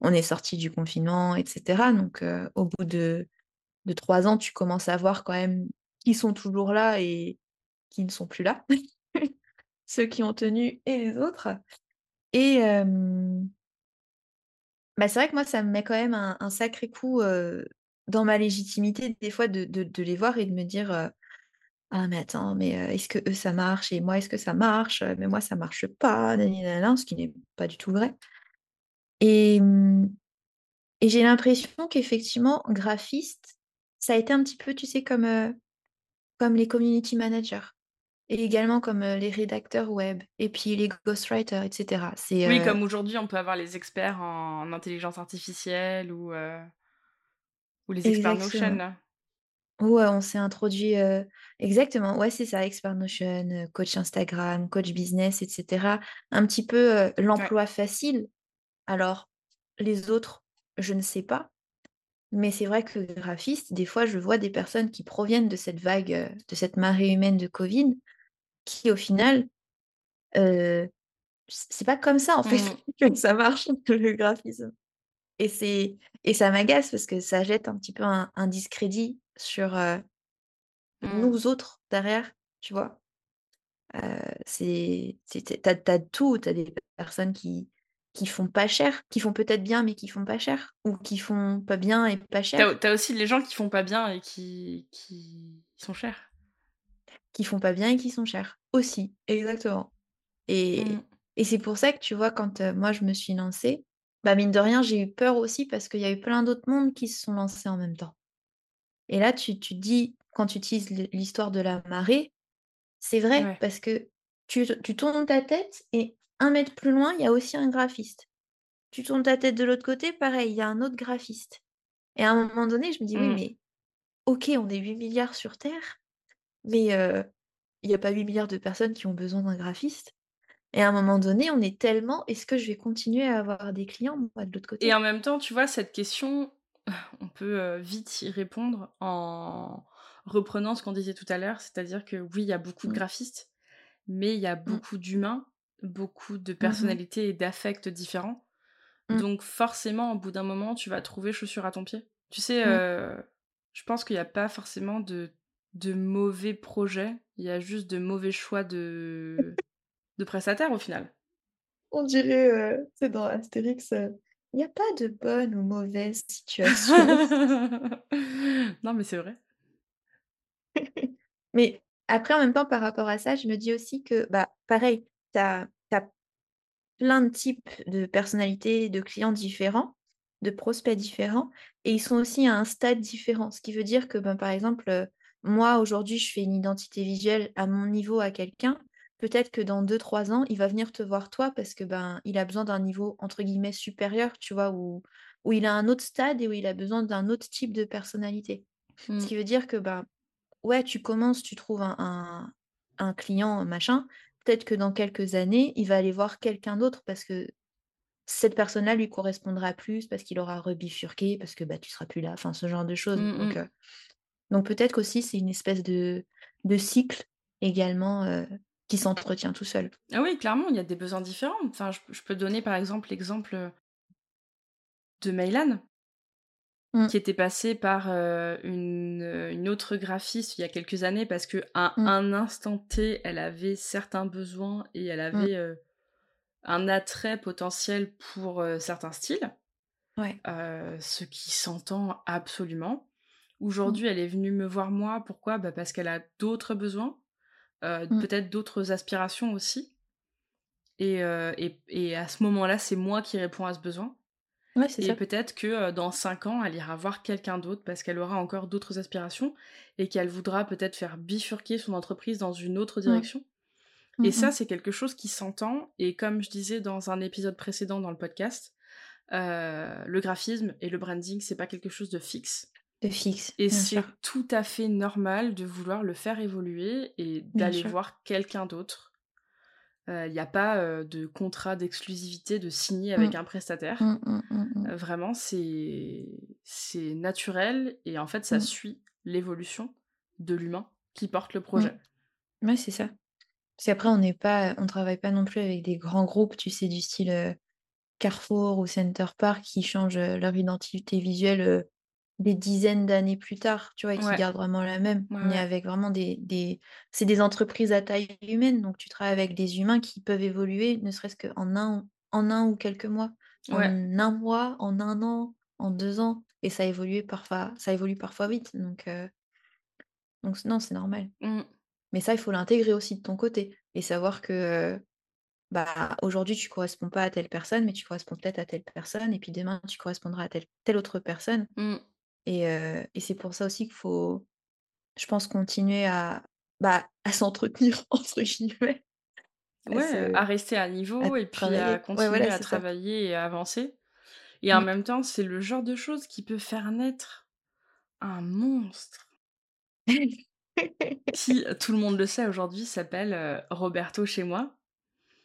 on est sorti du confinement, etc. Donc, au bout de, de trois ans, tu commences à voir quand même qui sont toujours là et qui ne sont plus là. Ceux qui ont tenu et les autres. Et bah, c'est vrai que moi, ça me met quand même un, sacré coup dans ma légitimité, des fois, de, de, les voir et de me dire Ah, mais attends, mais est-ce que eux, ça marche Et moi, est-ce que ça marche? Mais moi, ça marche pas, ce qui n'est pas du tout vrai. Et, mmh, et j'ai l'impression qu'effectivement, graphiste, ça a été un petit peu, tu sais, comme, comme les community managers. Et également comme les rédacteurs web, et puis les ghostwriters, etc. Oui, comme aujourd'hui, on peut avoir les experts en intelligence artificielle ou, ou les experts Notion. Ouais, on s'est introduit. Exactement, ouais, c'est ça, expert Notion, coach Instagram, coach business, etc. Un petit peu l'emploi facile. Alors, les autres, je ne sais pas. Mais c'est vrai que graphiste, des fois, je vois des personnes qui proviennent de cette vague, de cette marée humaine de Covid, qui au final, c'est pas comme ça en fait mmh. que ça marche le graphisme. Et c'est et ça m'agace parce que ça jette un petit peu un, discrédit sur mmh. nous autres derrière, tu vois? c'est t'as as tout, t'as des personnes qui qui font pas cher, qui font peut-être bien mais qui font pas cher, ou qui font pas bien et pas cher. T'as as aussi les gens qui font pas bien et qui, qui sont chers. Qui font pas bien et qui sont chers. Aussi, exactement. Et, mmh. et c'est pour ça que tu vois, quand moi je me suis lancée, bah mine de rien, j'ai eu peur aussi parce qu'il y a eu plein d'autres mondes qui se sont lancés en même temps. Et là, tu, tu dis, quand tu utilises l'histoire de la marée, c'est vrai, parce que tu, tu tournes ta tête et un mètre plus loin, il y a aussi un graphiste. Tu tournes ta tête de l'autre côté, pareil, il y a un autre graphiste. Et à un moment donné, je me dis, oui, mmh. mais ok, on est 8 milliards sur Terre, mais il n'y a pas 8 milliards de personnes qui ont besoin d'un graphiste. Et à un moment donné, on est tellement, est-ce que je vais continuer à avoir des clients, moi, de l'autre côté? Et en même temps, tu vois, cette question, on peut vite y répondre en reprenant ce qu'on disait tout à l'heure, c'est-à-dire que oui, il y a beaucoup de mmh. graphistes, mais il y a mmh. beaucoup d'humains, beaucoup de personnalités et d'affects différents. Donc forcément, au bout d'un moment, tu vas trouver chaussure à ton pied. Tu sais, je pense qu'il n'y a pas forcément de de mauvais projets, il y a juste de mauvais choix de, de prestataires au final. On dirait, c'est dans Astérix, il n'y a pas de bonne ou mauvaise situation. non, mais c'est vrai. mais après, en même temps, par rapport à ça, je me dis aussi que, bah, pareil, tu as, as, plein de types de personnalités, de clients différents, de prospects différents, et ils sont aussi à un stade différent. Ce qui veut dire que, ben, par exemple, moi, aujourd'hui, je fais une identité visuelle à mon niveau à quelqu'un. Peut-être que dans 2-3 ans, il va venir te voir toi parce que ben il a besoin d'un niveau entre guillemets supérieur, tu vois, où, où il a un autre stade et où il a besoin d'un autre type de personnalité. Ce mmh. qui veut dire que ben ouais, tu commences, tu trouves un, un, client, machin. Peut-être que dans quelques années, il va aller voir quelqu'un d'autre parce que cette personne-là lui correspondra plus, parce qu'il aura rebifurqué, parce que bah, tu seras plus là, enfin ce genre de choses. Mmh, Donc, mmh. Donc peut-être qu'aussi c'est une espèce de, de cycle également qui s'entretient tout seul. Ah oui, clairement, il y a des besoins différents. Enfin, je, peux donner par exemple l'exemple de Meylan, mmh. qui était passée par une, autre graphiste il y a quelques années parce que à mmh. un instant T, elle avait certains besoins et elle mmh. avait un attrait potentiel pour certains styles. Ouais. ce qui s'entend absolument. Aujourd'hui, mmh. elle est venue me voir moi. Pourquoi? Bah Parce qu'elle a d'autres besoins, euh, mmh. peut-être d'autres aspirations aussi. Et, euh, et, et à ce moment-là, c'est moi qui réponds à ce besoin. Ouais, Et peut-être que euh, dans 5 ans, elle ira voir quelqu'un d'autre parce qu'elle aura encore d'autres aspirations et qu'elle voudra peut-être faire bifurquer son entreprise dans une autre direction. Mmh Et ça, c'est quelque chose qui s'entend. Et comme je disais dans un épisode précédent dans le podcast, le graphisme et le branding, c'est pas quelque chose de fixe. De fixe, Et c'est tout à fait normal de vouloir le faire évoluer et d'aller voir quelqu'un d'autre. Il n'y a pas euh, de contrat d'exclusivité de signer avec Mmh. un prestataire. Mmh, mmh. Euh, vraiment, c'est naturel et en fait, ça suit l'évolution de l'humain qui porte le projet. Ouais, c'est ça. Parce qu'après, on n'est pas, on travaille pas non plus avec des grands groupes, tu sais, du style euh, Carrefour ou Center Park qui changent euh, leur identité visuelle euh, des dizaines d'années plus tard, tu vois, et qui Ouais, gardent vraiment la même. ouais, On est avec vraiment des, des... C'est des entreprises à taille humaine, donc tu travailles avec des humains qui peuvent évoluer, ne serait-ce qu'en un, en un ou quelques mois, en un mois, en un an, en deux ans, et ça évolue parfois, ça évolue parfois vite, donc, euh, donc non, c'est normal. Mm. Mais ça, il faut l'intégrer aussi de ton côté et savoir que euh, bah, aujourd'hui, tu corresponds pas à telle personne, mais tu corresponds peut-être à telle personne, et puis demain, tu correspondras à telle, telle autre personne. Mm. Et, euh, et c'est pour ça aussi qu'il faut, je pense, continuer à, bah, à s'entretenir, entre guillemets, à, Ouais, se, à rester à à niveau et puis à. Ouais, continuer voilà, à ça. travailler et à avancer. Et en Mm. même temps, c'est le genre de choses qui peut faire naître un monstre qui, tout le monde le sait aujourd'hui, s'appelle Roberto chez moi.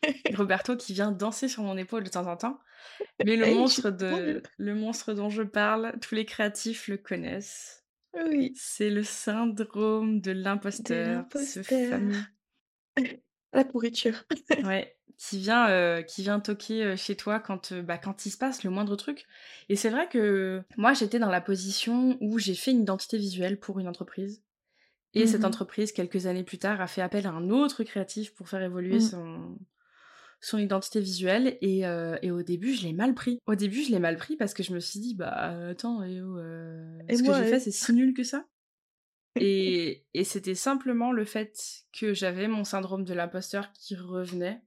Roberto qui vient danser sur mon épaule de temps en temps. Mais le Hey, monstre de le monstre dont je parle, tous les créatifs le connaissent. Oui, C'est le syndrome de l'imposteur, ce l'imposteur. fameux. La pourriture. Ouais, qui vient, euh, qui vient toquer euh, chez toi quand, euh, bah, quand il se passe le moindre truc. Et c'est vrai que moi, j'étais dans la position où j'ai fait une identité visuelle pour une entreprise. Et cette Mhm. entreprise, quelques années plus tard, a fait appel à un autre créatif pour faire évoluer Mm. son, son identité visuelle. Et, euh, et au début, je l'ai mal pris. Au début, je l'ai mal pris parce que je me suis dit, bah attends, eh oh, euh, Et ce que j'ai fait, c'est si nul que ça. Et, et c'était simplement le fait que j'avais mon syndrome de l'imposteur qui revenait.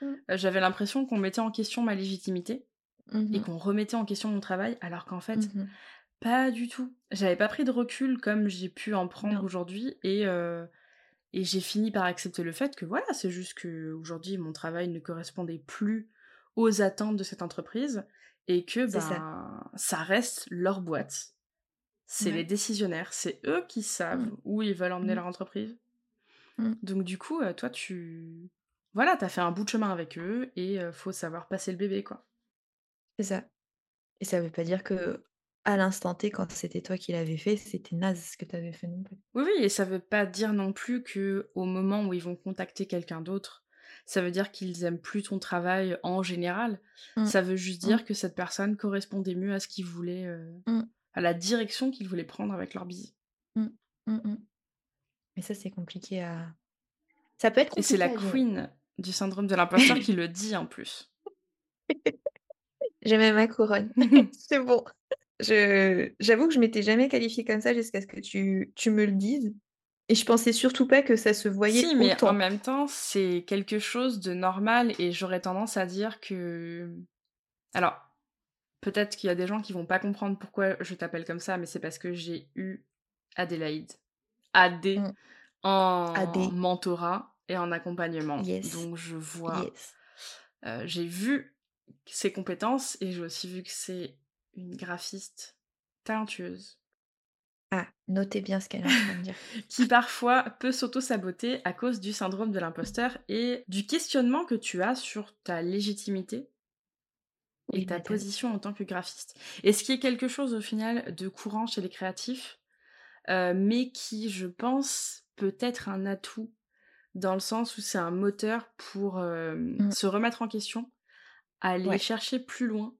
Mm. Euh, J'avais l'impression qu'on mettait en question ma légitimité et Mhm. qu'on remettait en question mon travail, alors qu'en fait, Mhm. pas du tout. J'avais pas pris de recul comme j'ai pu en prendre aujourd'hui et, euh, et j'ai fini par accepter le fait que voilà, c'est juste que aujourd'hui mon travail ne correspondait plus aux attentes de cette entreprise et que ça. ben ça reste leur boîte. C'est les décisionnaires, c'est eux qui savent Mm. où ils veulent emmener Mm. leur entreprise. Mm. Donc du coup, euh, toi tu voilà, t'as fait un bout de chemin avec eux et euh, faut savoir passer le bébé quoi. C'est ça. Et ça veut pas dire que à l'instant T, quand c'était toi qui l'avais fait, c'était naze ce que tu avais fait non plus. Oui, oui, et ça veut pas dire non plus que au moment où ils vont contacter quelqu'un d'autre, ça veut dire qu'ils aiment plus ton travail en général. Mm. Ça veut juste Mm. dire que cette personne correspondait mieux à ce qu'ils voulaient, euh, Mm. à la direction qu'ils voulaient prendre avec leur mm. Mais ça, c'est compliqué à. Ça peut être Et c'est compliqué la queen du syndrome de l'imposteur qui le dit en plus. J'ai même ma couronne. C'est bon. Je... J'avoue que je m'étais jamais qualifiée comme ça jusqu'à ce que tu... tu me le dises. Et je pensais surtout pas que ça se voyait si, mais en même temps, c'est quelque chose de normal et j'aurais tendance à dire que. Alors, peut-être qu'il y a des gens qui vont pas comprendre pourquoi je t'appelle comme ça, mais c'est parce que j'ai eu Adélaïde. AD Mm. en AD. mentorat et en accompagnement. Yes. Donc je vois, Yes. euh, j'ai vu ses compétences et j'ai aussi vu que c'est une graphiste talentueuse Ah, notez bien ce qu'elle est en train de dire. qui parfois peut s'auto-saboter à cause du syndrome de l'imposteur et du questionnement que tu as sur ta légitimité et Oui, ta madame. position en tant que graphiste. Et ce qui est quelque chose au final de courant chez les créatifs, euh, mais qui, je pense, peut être un atout dans le sens où c'est un moteur pour euh, Mm. se remettre en question, aller Ouais. chercher plus loin.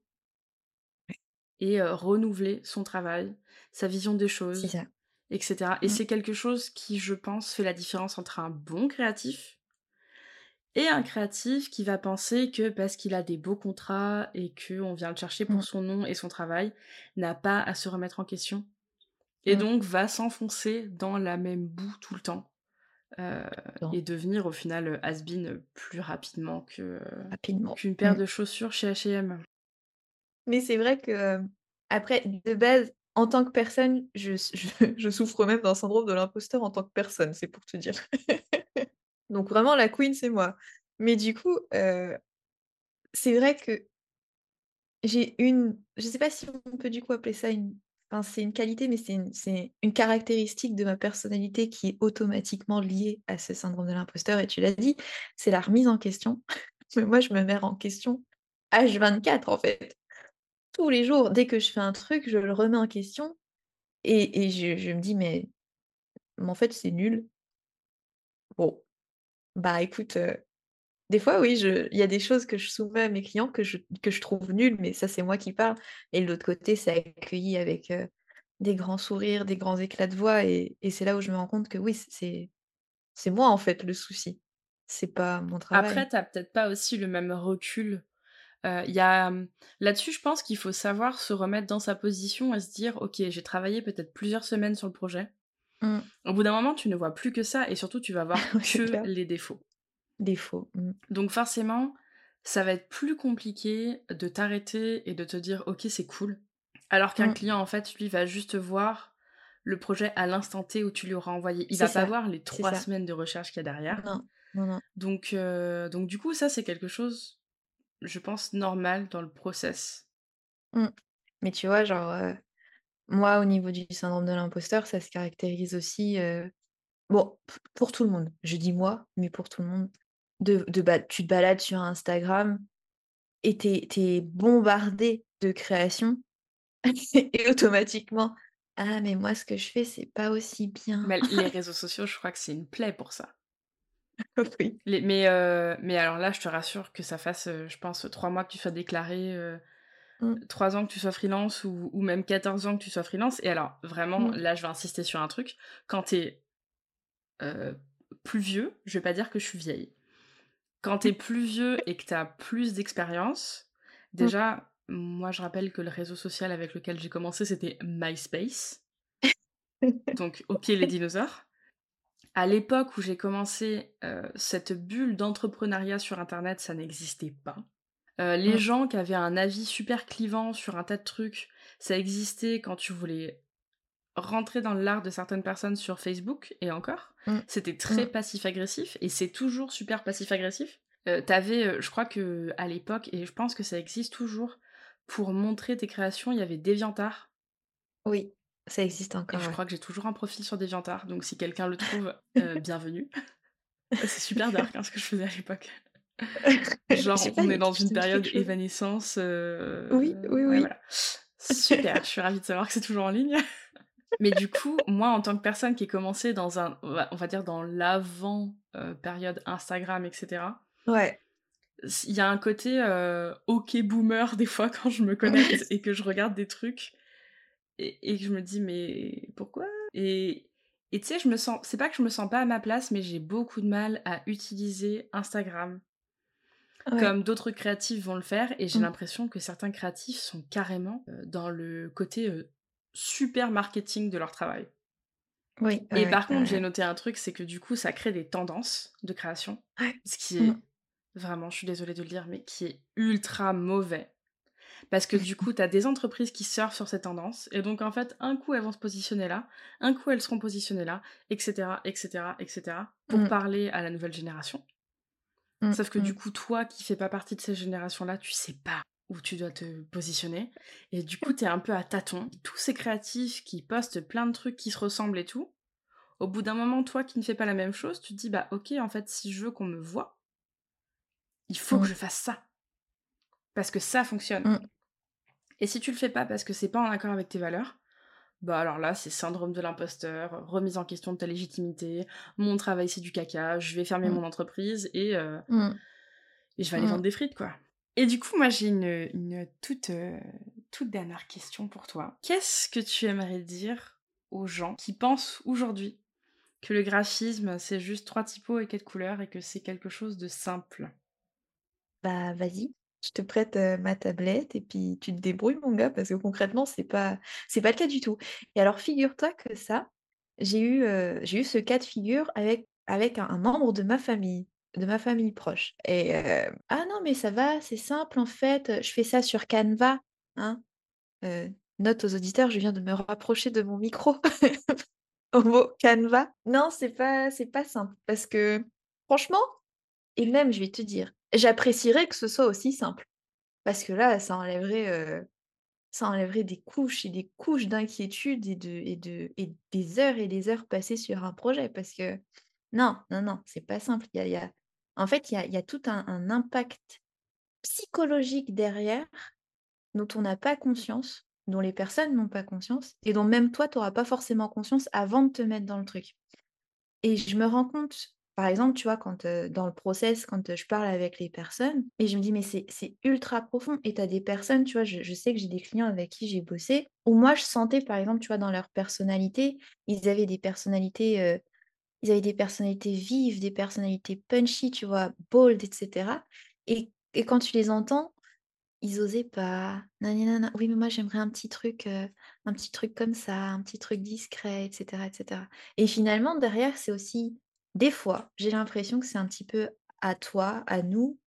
Et euh, renouveler son travail, sa vision des choses, ça. etc. Et Mm. c'est quelque chose qui, je pense, fait la différence entre un bon créatif et un créatif qui va penser que parce qu'il a des beaux contrats et qu'on vient le chercher pour Mm. son nom et son travail, n'a pas à se remettre en question. Et Mm. donc va s'enfoncer dans la même boue tout le temps. et devenir au final has-been plus rapidement que rapidement. qu'une paire Mmh. de chaussures chez H&M. Mais c'est vrai que, après, de base, en tant que personne, je, souffre même d'un syndrome de l'imposteur en tant que personne, c'est pour te dire. Donc vraiment, la queen, c'est moi. Mais du coup, c'est vrai que j'ai une, je sais pas si on peut du coup appeler ça une, enfin, c'est une qualité, mais c'est une, c'est une caractéristique de ma personnalité qui est automatiquement liée à ce syndrome de l'imposteur. Et tu l'as dit, c'est la remise en question. Mais moi, je me mets en question H24 en fait. Tous les jours, dès que je fais un truc, je le remets en question et, je, me dis, mais, en fait, c'est nul. Bon, bah écoute, des fois, oui, il y a des choses que je soumets à mes clients que je trouve nulles, mais ça, c'est moi qui parle et l'autre côté, c'est accueilli avec, des grands sourires, des grands éclats de voix et et c'est là où je me rends compte que oui, c'est moi, en fait, le souci. C'est pas mon Après, travail. tu peut-être pas aussi le même recul. Il y a, mmh, là-dessus, je pense qu'il faut savoir se remettre dans sa position et se dire: «OK, j'ai travaillé peut-être plusieurs semaines sur le projet». Mmh. Au bout d'un moment, tu ne vois plus que ça et surtout, tu vas voir que clair. les défauts. Défaut. Mmh. Donc forcément, ça va être plus compliqué de t'arrêter et de te dire OK, c'est cool. Alors qu'un Mmh. client, en fait, lui, va juste voir le projet à l'instant T où tu lui auras envoyé. Il va pas ça, voir les c'est 3 ça. semaines de recherche qu'il y a derrière. Non, non, non. Donc, heu, donc du coup, ça, c'est quelque chose, je pense, normal dans le process. Mmh. Mais tu vois, genre, heu, moi, au niveau du syndrome de l'imposteur, ça se caractérise aussi, heu, bon, pour tout le monde. Je dis moi, mais pour tout le monde. De tu te balades sur Instagram et tu es tu es bombardé de créations et automatiquement: «Ah mais moi ce que je fais, c'est pas aussi bien». Mais les réseaux sociaux, je crois que c'est une plaie pour ça. Oui. Les mais, heu, mais alors là, je te rassure que ça fasse, heu, je pense 3 mois que tu sois déclaré, heu, Mmh. 3 ans que tu sois freelance ou ou même 14 ans que tu sois freelance et alors vraiment, Mmh. là, je vais insister sur un truc, quand tu es, heu, plus vieux, je vais pas dire que je suis vieille. Quand tu es plus vieux et que tu as plus d'expérience, Mmh. déjà, moi, je rappelle que le réseau social avec lequel j'ai commencé, c'était MySpace. Donc OK les dinosaures. À l'époque où j'ai commencé, heu, cette bulle d'entrepreneuriat sur internet, ça n'existait pas. Heu, les Mmh. gens qui avaient un avis super clivant sur un tas de trucs, ça existait quand tu voulais rentrer dans l'art de certaines personnes sur Facebook et encore. Mmh. C'était très Mmh. passif-agressif et c'est toujours super passif-agressif. Heu, tu avais, je crois qu'à l'époque et je pense que ça existe toujours, pour montrer tes créations, il y avait DeviantArt Oui, ça existe et encore, je ouais. crois que j'ai toujours un profil sur DeviantArt, donc si quelqu'un le trouve, heu, bienvenue. C'est super dark, hein, ce que je faisais à l'époque. Genre, on est dans une période évanescence, Oui, oui, ouais, oui. voilà. Super, je suis ravie de savoir que c'est toujours en ligne. Mais du coup, moi, en tant que personne qui est commencée dans un on va dire dans l'avant, heu, période Instagram et cetera, Ouais. il y a un côté, heu, OK boomer des fois quand je me connecte et que je regarde des trucs et et que je me dis: «Mais pourquoi?» et et tu sais, je me sens c'est pas que je me sens pas à ma place, mais j'ai beaucoup de mal à utiliser Instagram Ouais. comme d'autres créatifs vont le faire et j'ai Mmh. l'impression que certains créatifs sont carrément, heu, dans le côté, heu, super marketing de leur travail. Oui, Et ouais, par ouais, contre, j'ai noté un truc, c'est que du coup, ça crée des tendances de création, ce qui Mmh. est vraiment, je suis désolée de le dire, mais qui est ultra mauvais. Parce que du coup, tu as des entreprises qui surfent sur ces tendances et donc en fait, un coup, elles vont se positionner là, un coup, elles seront positionnées là, etc., etc., etc., pour Mmh. parler à la nouvelle génération. Mmh, Sauf que mmh. du coup, toi qui fais pas partie de ces générations-là, tu sais pas où tu dois te positionner. Et du coup, t'es un peu à tâtons. Tous ces créatifs qui postent plein de trucs qui se ressemblent et tout, au bout d'un moment, toi qui ne fais pas la même chose, tu te dis bah ok, en fait, si je veux qu'on me voit, il faut que je fasse ça. Parce que ça fonctionne. Mmh. Et si tu le fais pas parce que c'est pas en accord avec tes valeurs, bah alors là, c'est syndrome de l'imposteur, remise en question de ta légitimité, mon travail c'est du caca, je vais fermer Mmh. mon entreprise et, euh, Mmh. et je vais aller vendre des frites, quoi. Et du coup, moi j'ai une, une toute, euh, toute dernière question pour toi. Qu'est-ce que tu aimerais dire aux gens qui pensent aujourd'hui que le graphisme c'est juste trois typos et quatre couleurs et que c'est quelque chose de simple? Bah, vas-y, je te prête, ma tablette et puis tu te débrouilles mon gars, parce que concrètement, c'est pas c'est pas le cas du tout. Et alors figure-toi que ça, j'ai eu, eu ce cas de figure avec avec un, membre de ma famille, de ma famille proche. Et ah non, mais ça va, c'est simple en fait. Je fais ça sur Canva. Hein. note aux auditeurs, je viens de me rapprocher de mon micro. au mot Canva. Non, c'est pas, c'est pas simple parce que franchement, et même je vais te dire, j'apprécierais que ce soit aussi simple parce que là, ça enlèverait, ça enlèverait des couches et des couches d'inquiétude et de, et de et des heures et des heures passées sur un projet parce que non, non, non, c'est pas simple. Y a, en fait, il y a, il y a tout un, un impact psychologique derrière dont on n'a pas conscience dont les personnes n'ont pas conscience et dont même toi, tu n'auras pas forcément conscience avant de te mettre dans le truc. Et je me rends compte, par exemple, tu vois, quand dans le process, quand je parle avec les personnes, et je me dis, mais c'est ultra profond. Et tu as des personnes, tu vois, je, sais que j'ai des clients avec qui j'ai bossé, où moi, je sentais, par exemple, tu vois, dans leur personnalité, ils avaient des personnalités, ils avaient des personnalités vives, des personnalités punchy, tu vois, bold, etc. Et, quand tu les entends, ils osaient pas. Nanana. Oui, mais moi j'aimerais un petit truc, un petit truc comme ça, un petit truc discret, etc., etc. Et finalement, derrière, c'est aussi, des fois, j'ai l'impression que c'est un petit peu à toi, à nous,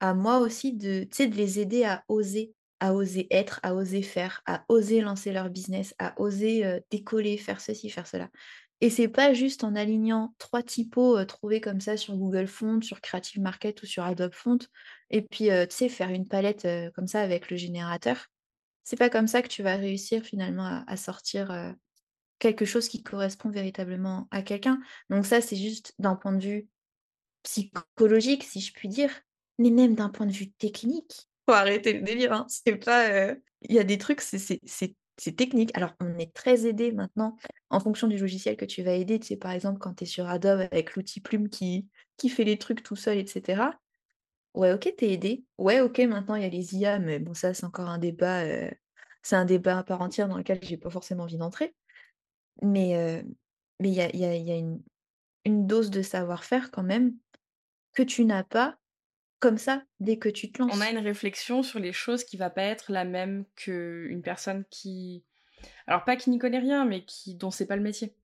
à moi aussi, de, de les aider à oser, à oser être, à oser faire, à oser lancer leur business, à oser décoller, faire ceci, faire cela. Et c'est pas juste en alignant trois typos trouvés comme ça sur Google Font, sur Creative Market ou sur Adobe Font, et puis faire une palette comme ça avec le générateur. C'est pas comme ça que tu vas réussir finalement à, sortir quelque chose qui correspond véritablement à quelqu'un. Donc ça, c'est juste d'un point de vue psychologique, si je puis dire, mais même d'un point de vue technique. Faut arrêter le délire, hein. C'est pas. Il y a des trucs, c'est c'est technique. Alors, on est très aidé maintenant en fonction du logiciel que tu vas aider. Tu sais, par exemple, quand tu es sur Adobe avec l'outil Plume qui, qui fait les trucs tout seul, etc. Ouais, ok, t'es aidé. Ouais, ok, maintenant il y a les IA, mais bon, ça, c'est encore un débat. Euh, c'est un débat à part entière dans lequel j'ai pas forcément envie d'entrer. Mais mais il y a, y a, y a une, une dose de savoir-faire quand même que tu n'as pas comme ça dès que tu te lances. On a une réflexion sur les choses qui va pas être la même qu'une personne qui. Alors, pas qui n'y connaît rien, mais qui dont c'est pas le métier.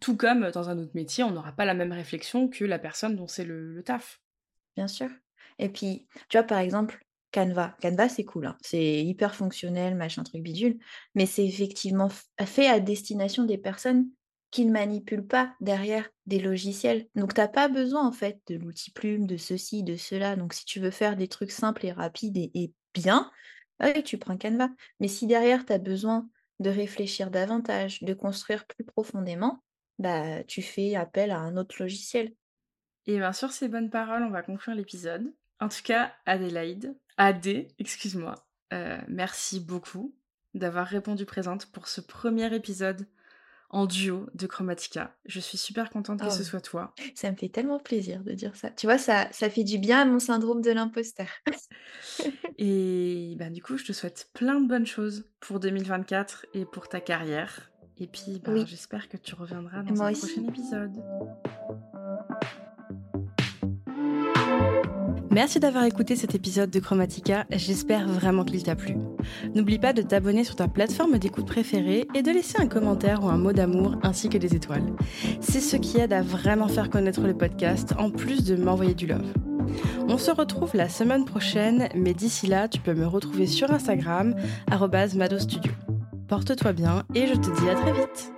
Tout comme dans un autre métier, on n'aura pas la même réflexion que la personne dont c'est le, taf. Bien sûr. Et puis, tu vois, par exemple, Canva. Canva, c'est cool. Hein. C'est hyper fonctionnel, machin truc bidule. Mais c'est effectivement fait à destination des personnes qui ne manipulent pas derrière des logiciels. Donc, tu n'as pas besoin, en fait, de l'outil plume, de ceci, de cela. Donc, si tu veux faire des trucs simples et rapides et, bien, oui, tu prends Canva. Mais si derrière, tu as besoin de réfléchir davantage, de construire plus profondément, bah, tu fais appel à un autre logiciel. Et bien sur ces bonnes paroles, on va conclure l'épisode. En tout cas, Adélaïde, Adé, excuse-moi, euh, merci beaucoup d'avoir répondu présente pour ce premier épisode en duo de Chromatica. Je suis super contente que ce oh. soit toi. Ça me fait tellement plaisir de dire ça. Tu vois, ça, ça fait du bien à mon syndrome de l'imposteur. et ben, du coup, je te souhaite plein de bonnes choses pour 2024 et pour ta carrière. Et puis, ben, j'espère que tu reviendras dans un prochain épisode. Merci d'avoir écouté cet épisode de Chromatica, j'espère vraiment qu'il t'a plu. N'oublie pas de t'abonner sur ta plateforme d'écoute préférée et de laisser un commentaire ou un mot d'amour ainsi que des étoiles. C'est ce qui aide à vraiment faire connaître le podcast en plus de m'envoyer du love. On se retrouve la semaine prochaine, mais d'ici là, tu peux me retrouver sur Instagram, madostudio. Porte-toi bien et je te dis à très vite